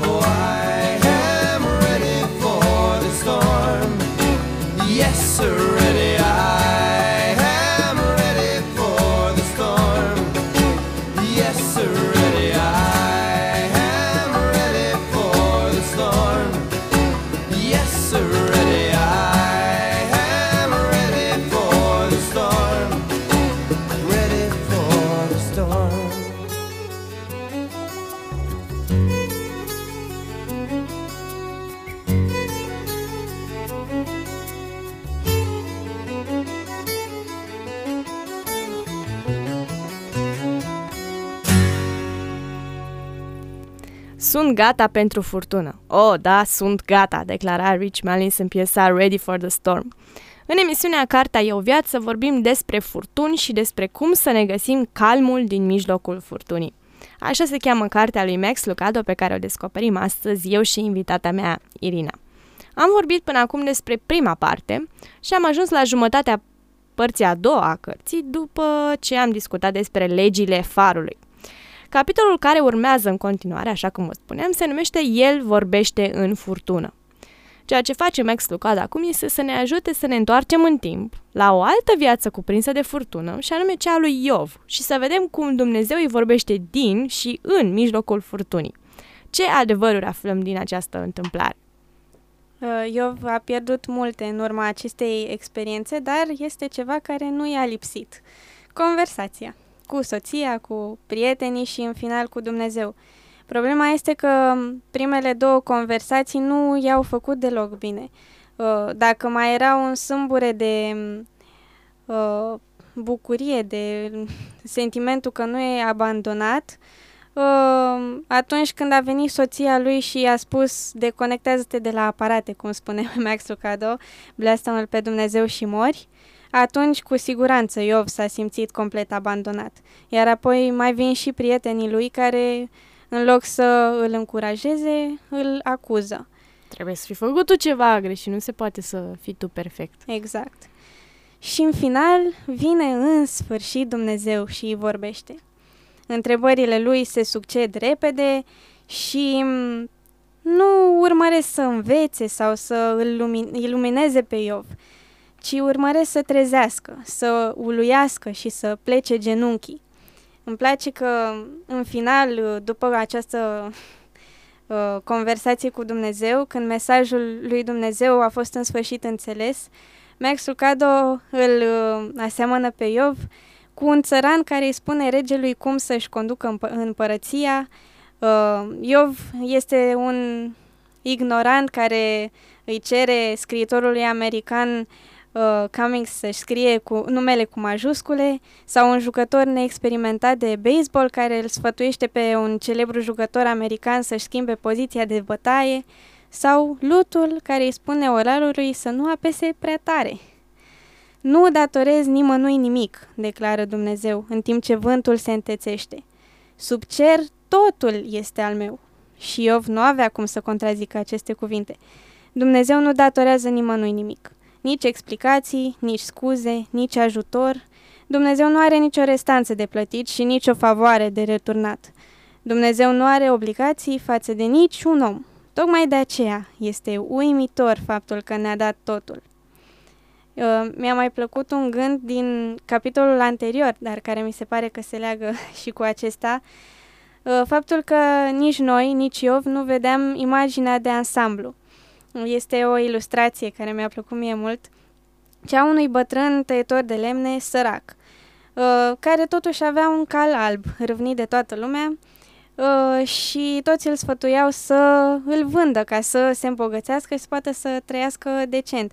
Oh, I am ready for the storm. Yes, sir, ready. I Sunt gata pentru furtună. Oh, da, sunt gata, declara Rich Mullins în piesa Ready for the Storm. În emisiunea Carta e o viață vorbim despre furtuni și despre cum să ne găsim calmul din mijlocul furtunii. Așa se cheamă cartea lui Max Lucado pe care o descoperim astăzi eu și invitata mea, Irina. Am vorbit până acum despre prima parte și am ajuns la jumătatea părții a doua a cărții după ce am discutat despre legile farului. Capitolul care urmează în continuare, așa cum o spuneam, se numește El vorbește în furtună. Ceea ce face Max Lucado acum este să ne ajute să ne întoarcem în timp la o altă viață cuprinsă de furtună, și anume cea a lui Iov, și să vedem cum Dumnezeu îi vorbește din și în mijlocul furtunii. Ce adevăruri aflăm din această întâmplare? Uh, Iov a pierdut multe în urma acestei experiențe, dar este ceva care nu i-a lipsit. Conversația cu soția, cu prietenii și în final cu Dumnezeu. Problema este că primele două conversații nu i-au făcut deloc bine. Uh, Dacă mai era un sâmbure de uh, bucurie, de sentimentul că nu e abandonat, uh, atunci când a venit soția lui și i-a spus deconectează-te de la aparate, cum spune Max Lucado, bleastă pe Dumnezeu și mori, atunci cu siguranță Iov s-a simțit complet abandonat. Iar apoi mai vin și prietenii lui care, în loc să îl încurajeze, îl acuză. Trebuie să fi făcut tu ceva greșit, nu se poate să fii tu perfect. Exact. Și în final vine în sfârșit Dumnezeu și îi vorbește. Întrebările lui se succed repede și mm, nu urmăresc să învețe sau să îl lumin- ilumineze pe Iov, ci urmăresc să trezească, să uluiască și să plece genunchii. Îmi place că în final, după această uh, conversație cu Dumnezeu, când mesajul lui Dumnezeu a fost în sfârșit înțeles, Max Lucado îl uh, aseamănă pe Iov cu un țăran care îi spune regelui cum să-și conducă împă- împărăția. Uh, Iov este un ignorant care îi cere scriitorului american uh, Cummings să-și scrie cu numele cu majuscule sau un jucător neexperimentat de baseball care îl sfătuiește pe un celebru jucător american să-și schimbe poziția de bătaie sau lutul care îi spune orarului să nu apese prea tare. Nu datorez nimănui nimic, declară Dumnezeu, în timp ce vântul se întețește. Sub cer totul este al meu. Și Iov nu avea cum să contrazică aceste cuvinte. Dumnezeu nu datorează nimănui nimic. Nici explicații, nici scuze, nici ajutor. Dumnezeu nu are nicio restanță de plătit și nicio favoare de returnat. Dumnezeu nu are obligații față de niciun om. Tocmai de aceea este uimitor faptul că ne-a dat totul. Uh, Mi-a mai plăcut un gând din capitolul anterior, dar care mi se pare că se leagă și cu acesta, uh, faptul că nici noi, nici Iov nu vedeam imaginea de ansamblu. Este o ilustrație care mi-a plăcut mie mult, cea unui bătrân tăietor de lemne sărac, uh, care totuși avea un cal alb, râvnit de toată lumea, uh, și toți îl sfătuiau să îl vândă ca să se îmbogățească și să poată să trăiască decent.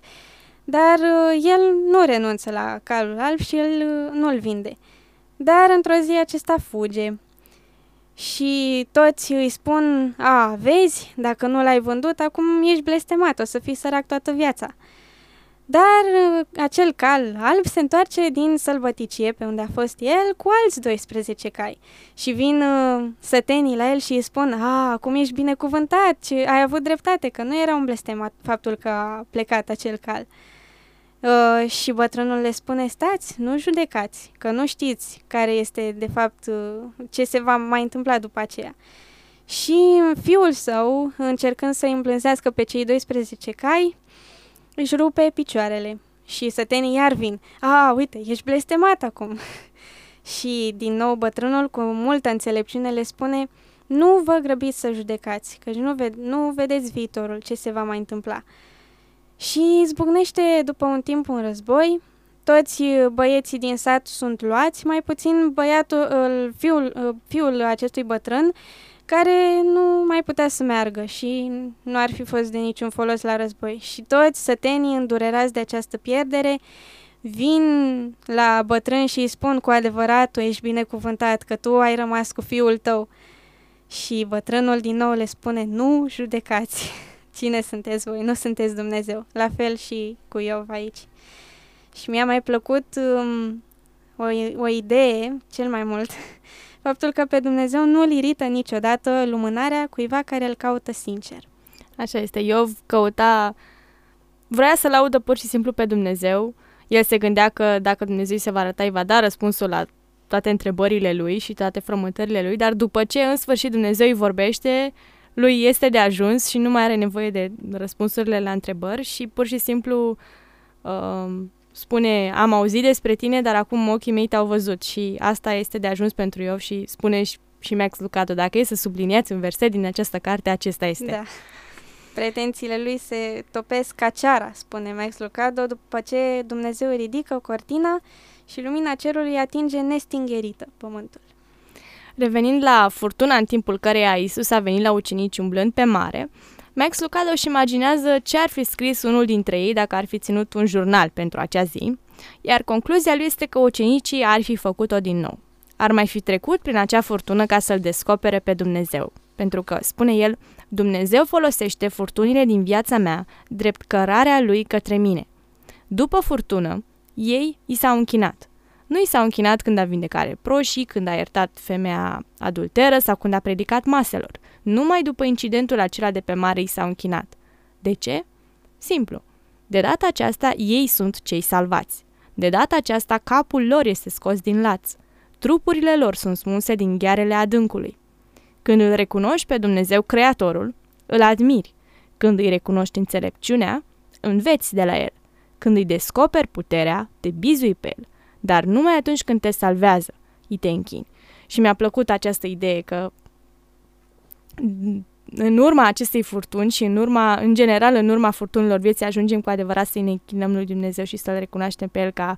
Dar uh, el nu renunță la calul alb și el uh, nu-l vinde. Dar într-o zi acesta fuge și toți îi spun, a, vezi, dacă nu l-ai vândut, acum ești blestemat, o să fii sărac toată viața. Dar uh, acel cal alb se întoarce din sălbăticie pe unde a fost el cu alți 12 cai și vin uh, sătenii la el și îi spun, a, acum ești binecuvântat, ce ai avut dreptate, că nu era un blestemat faptul că a plecat acel cal. Uh, și bătrânul le spune, stați, nu judecați, că nu știți care este de fapt uh, ce se va mai întâmpla după aceea. Și fiul său, încercând să îi îmblânzească pe cei 12 cai, își rupe picioarele și sătenii iar vin. A, uite, ești blestemat acum. și din nou bătrânul cu multă înțelepciune le spune, nu vă grăbiți să judecați, că nu, ved- nu vedeți viitorul, ce se va mai întâmpla. Și izbucnește după un timp un război, toți băieții din sat sunt luați, mai puțin băiatul, îl- fiul, uh, fiul acestui bătrân, care nu mai putea să meargă și nu ar fi fost de niciun folos la război. Și toți sătenii îndurerați de această pierdere vin la bătrân și îi spun cu adevărat, tu ești binecuvântat, că tu ai rămas cu fiul tău. Și bătrânul din nou le spune, nu judecați. Cine sunteți voi? Nu sunteți Dumnezeu. La fel și cu Iov aici. Și mi-a mai plăcut um, o, o idee, cel mai mult, faptul că pe Dumnezeu nu îl irită niciodată lumânarea cuiva care îl caută sincer. Așa este, Iov căuta, vrea să laudă pur și simplu pe Dumnezeu. El se gândea că dacă Dumnezeu se va arăta, îi va da răspunsul la toate întrebările lui și toate frământările lui, dar după ce în sfârșit Dumnezeu îi vorbește, lui este de ajuns și nu mai are nevoie de răspunsurile la întrebări și pur și simplu uh, spune, am auzit despre tine, dar acum ochii mei te-au văzut și asta este de ajuns pentru Iov și spune și, și Max Lucado, dacă e să subliniați un verset din această carte, acesta este. Da. Pretențiile lui se topesc ca ceara, spune Max Lucado, după ce Dumnezeu ridică cortina și lumina cerului atinge nestingerită pământul. Revenind la furtuna în timpul căreia Isus a venit la ucenici umblând pe mare, Max Lucado își imaginează ce ar fi scris unul dintre ei dacă ar fi ținut un jurnal pentru acea zi, iar concluzia lui este că ucenicii ar fi făcut-o din nou. Ar mai fi trecut prin acea furtună ca să-L descopere pe Dumnezeu, pentru că, spune el, Dumnezeu folosește furtunile din viața mea drept cărarea Lui către mine. După furtună, ei i s-au închinat. Nu i s-au închinat când a vindecat proșii, când a iertat femeia adulteră sau când a predicat maselor. Numai după incidentul acela de pe mare i s-au închinat. De ce? Simplu. De data aceasta, ei sunt cei salvați. De data aceasta, capul lor este scos din laț. Trupurile lor sunt smulse din ghearele adâncului. Când îl recunoști pe Dumnezeu Creatorul, îl admiri. Când îi recunoști înțelepciunea, înveți de la el. Când îi descoperi puterea, te bizui pe el. Dar numai atunci când te salvează, îi te închini. Și mi-a plăcut această idee că în urma acestei furtuni și în urma, în general, în urma furtunilor vieții, ajungem cu adevărat să-i ne închinăm lui Dumnezeu și să-L recunoaștem pe El ca,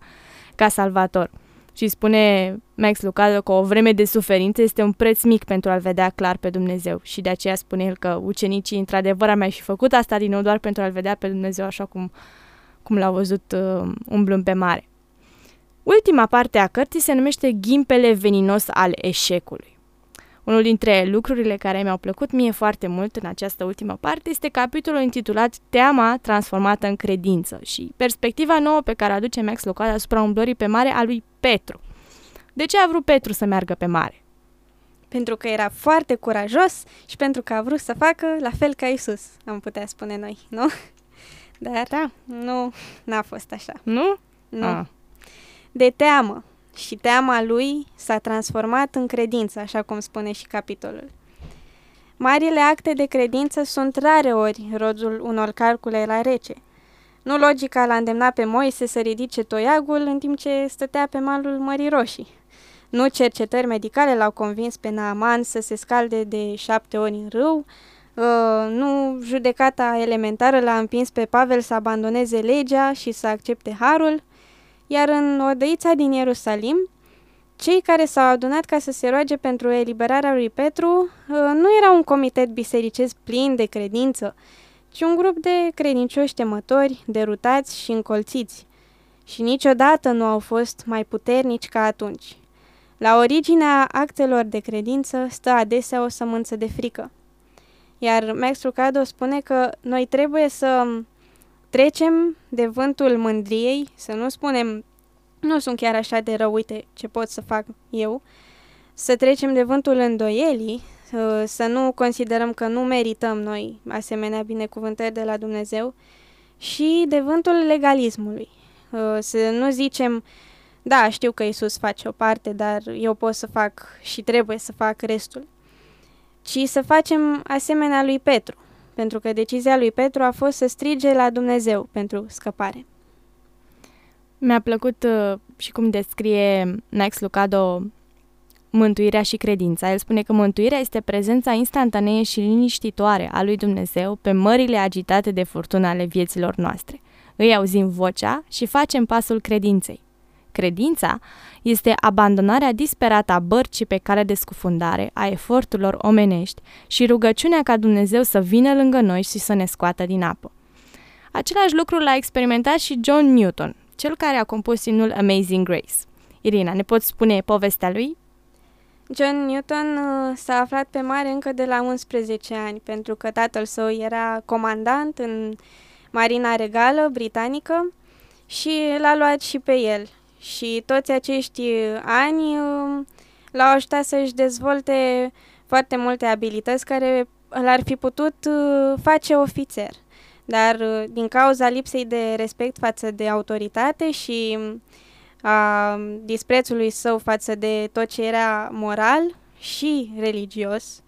ca salvator. Și spune Max Lucado că o vreme de suferință este un preț mic pentru a-L vedea clar pe Dumnezeu și de aceea spune el că ucenicii, într-adevăr, ar mai fi făcut asta din nou doar pentru a-L vedea pe Dumnezeu așa cum, cum l-au văzut uh, umblând pe mare. Ultima parte a cărții se numește Ghimpele veninos al eșecului. Unul dintre lucrurile care mi-au plăcut mie foarte mult în această ultimă parte este capitolul intitulat Teama transformată în credință și perspectiva nouă pe care aduce Max Lucado asupra umblării pe mare a lui Petru. De ce a vrut Petru să meargă pe mare? Pentru că era foarte curajos și pentru că a vrut să facă la fel ca Isus, am putea spune noi, nu? Dar Da. nu, n-a fost așa. Nu? Nu. Ah. De teamă. Și teama lui s-a transformat în credință, așa cum spune și capitolul. Marile acte de credință sunt rare ori rodul unor calcule la rece. Nu logica l-a îndemnat pe Moise să ridice toiagul în timp ce stătea pe malul Mării Roșii. Nu cercetări medicale l-au convins pe Naaman să se scalde de șapte ori în râu, Uh, nu judecata elementară l-a împins pe Pavel să abandoneze legea și să accepte harul, iar în odăița din Ierusalim, cei care s-au adunat ca să se roage pentru eliberarea lui Petru uh, nu era un comitet bisericesc plin de credință, ci un grup de credincioși temători, derutați și încolțiți. Și niciodată nu au fost mai puternici ca atunci. La originea actelor de credință stă adesea o sămânță de frică. Iar Max Lucado spune că noi trebuie să trecem de vântul mândriei, să nu spunem nu sunt chiar așa de rău, uite ce pot să fac eu, să trecem de vântul îndoielii, uh, să nu considerăm că nu merităm noi asemenea binecuvântări de la Dumnezeu și de vântul legalismului. Uh, Să nu zicem, da, știu că Isus face o parte, dar eu pot să fac și trebuie să fac restul. Ci să facem asemenea lui Petru, pentru că decizia lui Petru a fost să strige la Dumnezeu pentru scăpare. Mi-a plăcut uh, și cum descrie Max Lucado mântuirea și credința. El spune că mântuirea este prezența instantanee și liniștitoare a lui Dumnezeu pe mările agitate de furtună ale vieților noastre. Îi auzim vocea și facem pasul credinței. Credința este abandonarea disperată a bărcii pe cale de scufundare, a eforturilor omenești și rugăciunea ca Dumnezeu să vină lângă noi și să ne scoată din apă. Același lucru l-a experimentat și John Newton, cel care a compus imnul Amazing Grace. Irina, ne poți spune povestea lui? John Newton uh, s-a aflat pe mare încă de la 11 ani, pentru că tatăl său era comandant în Marina Regală Britanică și l-a luat și pe el. Și toți acești ani uh, l-au ajutat să-și dezvolte foarte multe abilități care l-ar fi putut uh, face ofițer. Dar uh, din cauza lipsei de respect față de autoritate și a disprețului său față de tot ce era moral și religios,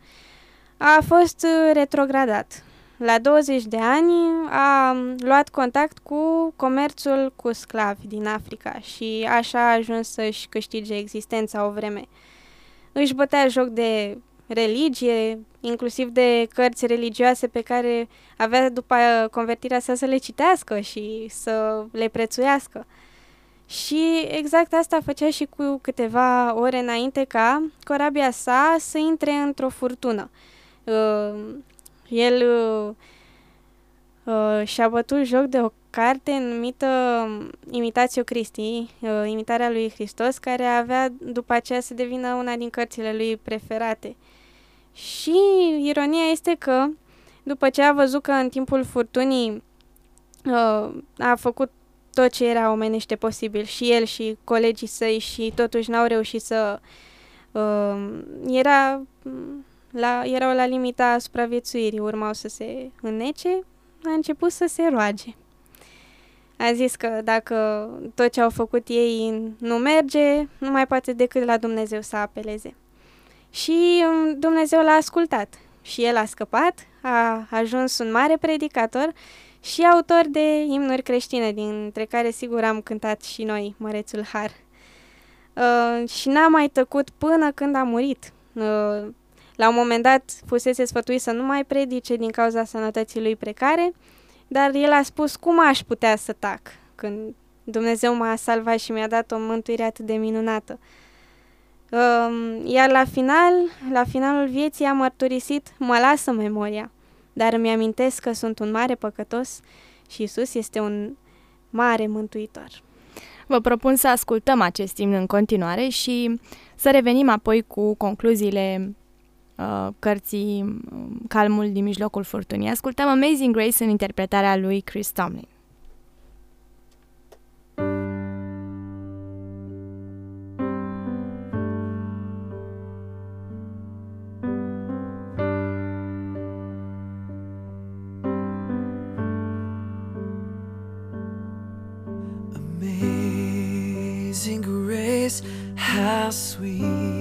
a fost uh, retrogradat. La 20 de ani a luat contact cu comerțul cu sclavi din Africa și așa a ajuns să-și câștige existența o vreme. Își bătea joc de religie, inclusiv de cărți religioase pe care avea după convertirea sa să le citească și să le prețuiască. Și exact asta făcea și cu câteva ore înainte ca corabia sa să intre într-o furtună. Uh, el uh, uh, și-a bătut joc de o carte numită Imitatio Christi, uh, imitarea lui Hristos, care avea după aceea să devină una din cărțile lui preferate. Și ironia este că după ce a văzut că în timpul furtunii uh, a făcut tot ce era omenește posibil și el și colegii săi și totuși n-au reușit să uh, era la, erau la limita supraviețuirii, urmau să se înnece, a început să se roage. A zis că dacă tot ce au făcut ei nu merge, nu mai poate decât la Dumnezeu să apeleze. Și um, Dumnezeu l-a ascultat și el a scăpat, a ajuns un mare predicator și autor de imnuri creștine, dintre care sigur am cântat și noi Mărețul Har. Uh, și n-a mai tăcut până când a murit. Uh, la un moment dat fusese sfătuit să nu mai predice din cauza sănătății lui precare, dar el a spus cum aș putea să tac când Dumnezeu m-a salvat și mi-a dat o mântuire atât de minunată. Uh, iar la final, la finalul vieții a mărturisit, mă lasă memoria, dar îmi amintesc că sunt un mare păcătos și Isus este un mare mântuitor. Vă propun să ascultăm acest timp în continuare și să revenim apoi cu concluziile uh, cărții um, Calmul din mijlocul furtunii. Ascultăm Amazing Grace în interpretarea lui Chris Tomlin. Amazing grace, how sweet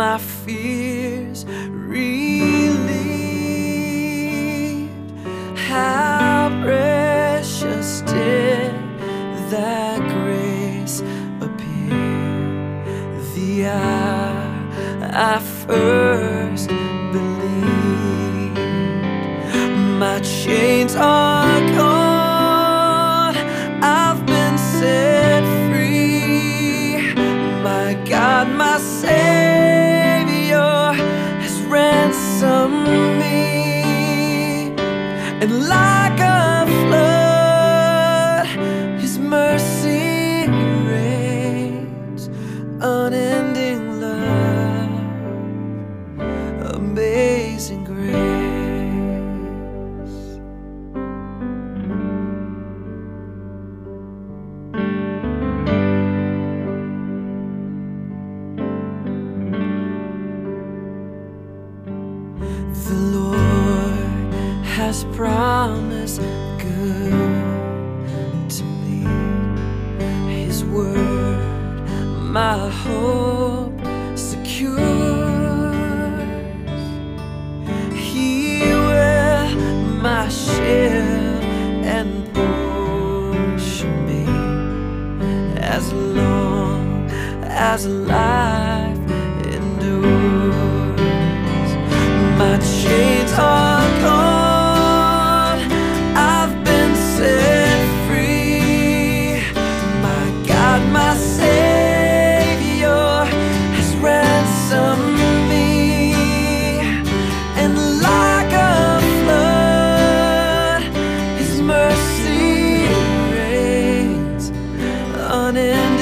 my fears relieved. How precious did that grace appear the hour I first believed my chains are gone. running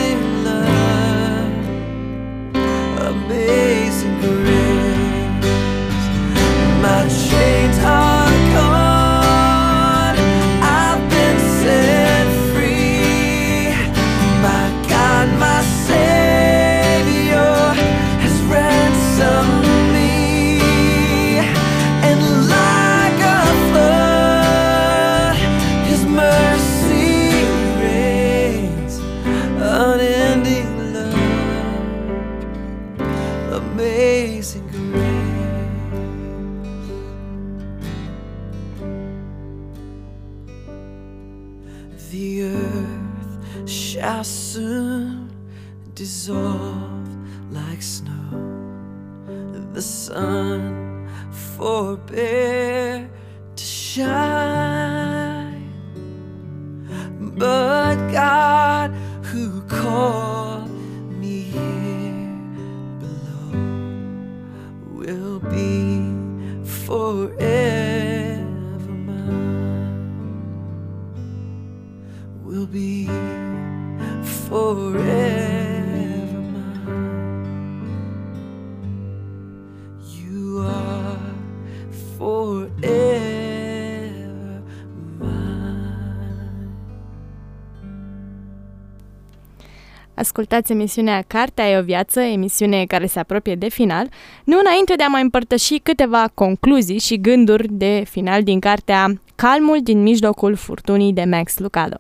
Ascultați emisiunea Cartea e o viață, emisiune care se apropie de final, nu înainte de a mai împărtăși câteva concluzii și gânduri de final din cartea Calmul din mijlocul furtunii de Max Lucado.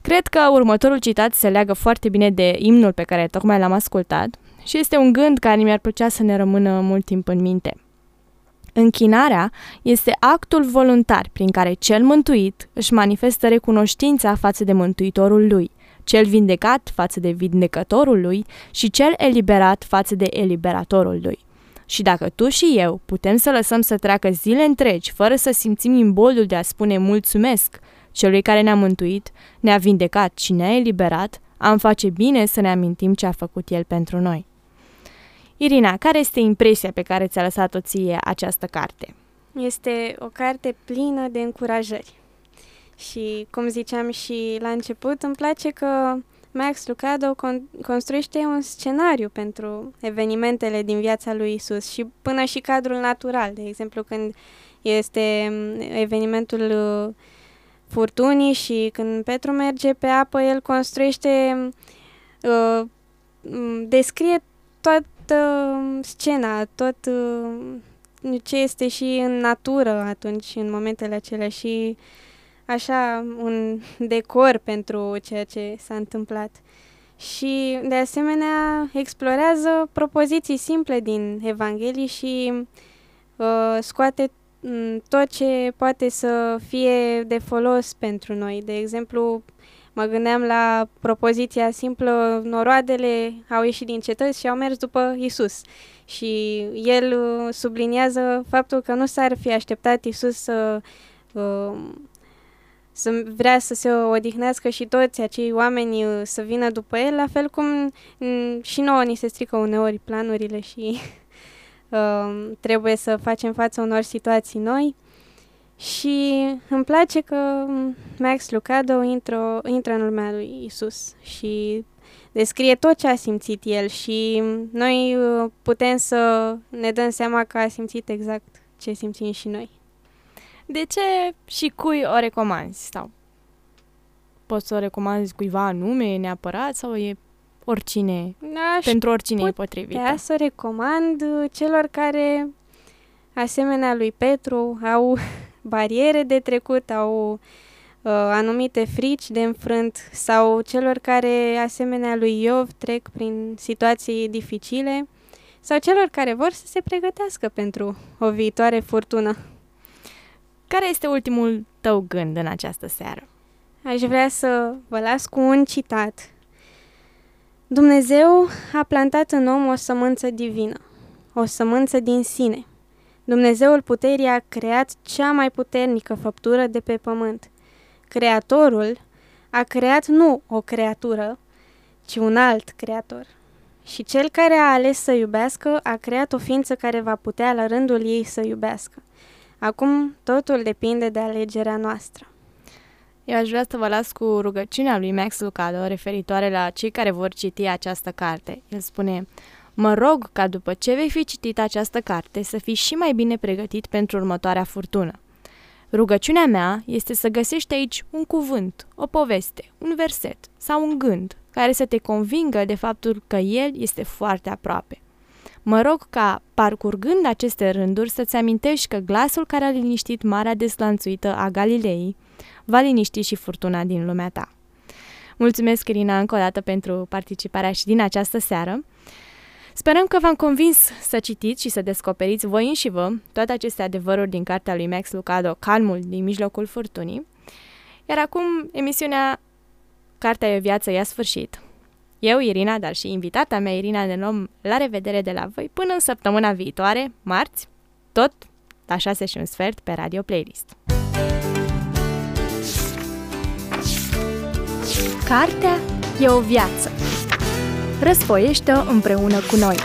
Cred că următorul citat se leagă foarte bine de imnul pe care tocmai l-am ascultat și este un gând care mi-ar plăcea să ne rămână mult timp în minte. Închinarea este actul voluntar prin care cel mântuit își manifestă recunoștința față de mântuitorul lui, cel vindecat față de vindecătorul lui și cel eliberat față de eliberatorul lui. Și dacă tu și eu putem să lăsăm să treacă zile întregi fără să simțim imboldul de a spune mulțumesc celui care ne-a mântuit, ne-a vindecat și ne-a eliberat, am face bine să ne amintim ce a făcut El pentru noi. Irina, care este impresia pe care ți-a lăsat-o ție această carte? Este o carte plină de încurajări. Și, cum ziceam și la început, îmi place că Max Lucado con- construiește un scenariu pentru evenimentele din viața lui Isus și până și cadrul natural. De exemplu, când este mm, evenimentul uh, furtunii și când Petru merge pe apă, el construiește, uh, mm, descrie toată scena, tot uh, ce este și în natură atunci, în momentele acelea și așa un decor pentru ceea ce s-a întâmplat. Și, de asemenea, explorează propoziții simple din Evanghelii și uh, scoate mm, tot ce poate să fie de folos pentru noi. De exemplu, mă gândeam la propoziția simplă, noroadele au ieșit din cetăți și au mers după Isus. Și el uh, subliniază faptul că nu s-ar fi așteptat Isus să uh, să vrea să se odihnească și toți acei oameni uh, să vină după el, la fel cum mm, și nouă ni se strică uneori planurile și uh, trebuie să facem față unor situații noi. Și îmi place că Max Lucado intră, intră în lumea lui Isus și descrie tot ce a simțit el și noi uh, putem să ne dăm seama că a simțit exact ce simțim și noi. De ce și cui o recomanzi? Sau poți să o recomanzi cuiva anume, neapărat, sau e oricine, Aș pentru oricine e putea potrivită? să recomand uh, celor care, asemenea lui Petru, au bariere de trecut, au uh, anumite frici de înfrânt sau celor care, asemenea lui Iov, trec prin situații dificile sau celor care vor să se pregătească pentru o viitoare furtună. Care este ultimul tău gând în această seară? Aș vrea să vă las cu un citat. Dumnezeu a plantat în om o sămânță divină, o sămânță din sine. Dumnezeul puterii a creat cea mai puternică făptură de pe pământ. Creatorul a creat nu o creatură, ci un alt creator. Și cel care a ales să iubească a creat o ființă care va putea la rândul ei să iubească. Acum totul depinde de alegerea noastră. Eu aș vrea să vă las cu rugăciunea lui Max Lucado referitoare la cei care vor citi această carte. El spune, mă rog ca după ce vei fi citit această carte să fii și mai bine pregătit pentru următoarea furtună. Rugăciunea mea este să găsești aici un cuvânt, o poveste, un verset sau un gând care să te convingă de faptul că el este foarte aproape. Mă rog ca, parcurgând aceste rânduri, să-ți amintești că glasul care a liniștit marea deslanțuită a Galilei va liniști și furtuna din lumea ta. Mulțumesc, Irina, încă o dată pentru participarea și din această seară. Sperăm că v-am convins să citiți și să descoperiți voi înși vă toate aceste adevăruri din cartea lui Max Lucado, Calmul din mijlocul furtunii. Iar acum emisiunea Cartea e o viață ia sfârșit. Eu, Irina, dar și invitata mea, Irina, ne luăm la revedere de la voi până în săptămâna viitoare, marți, tot la 6 și un sfert pe Radio Playlist. Cartea e o viață. Răsfoiește-o împreună cu noi.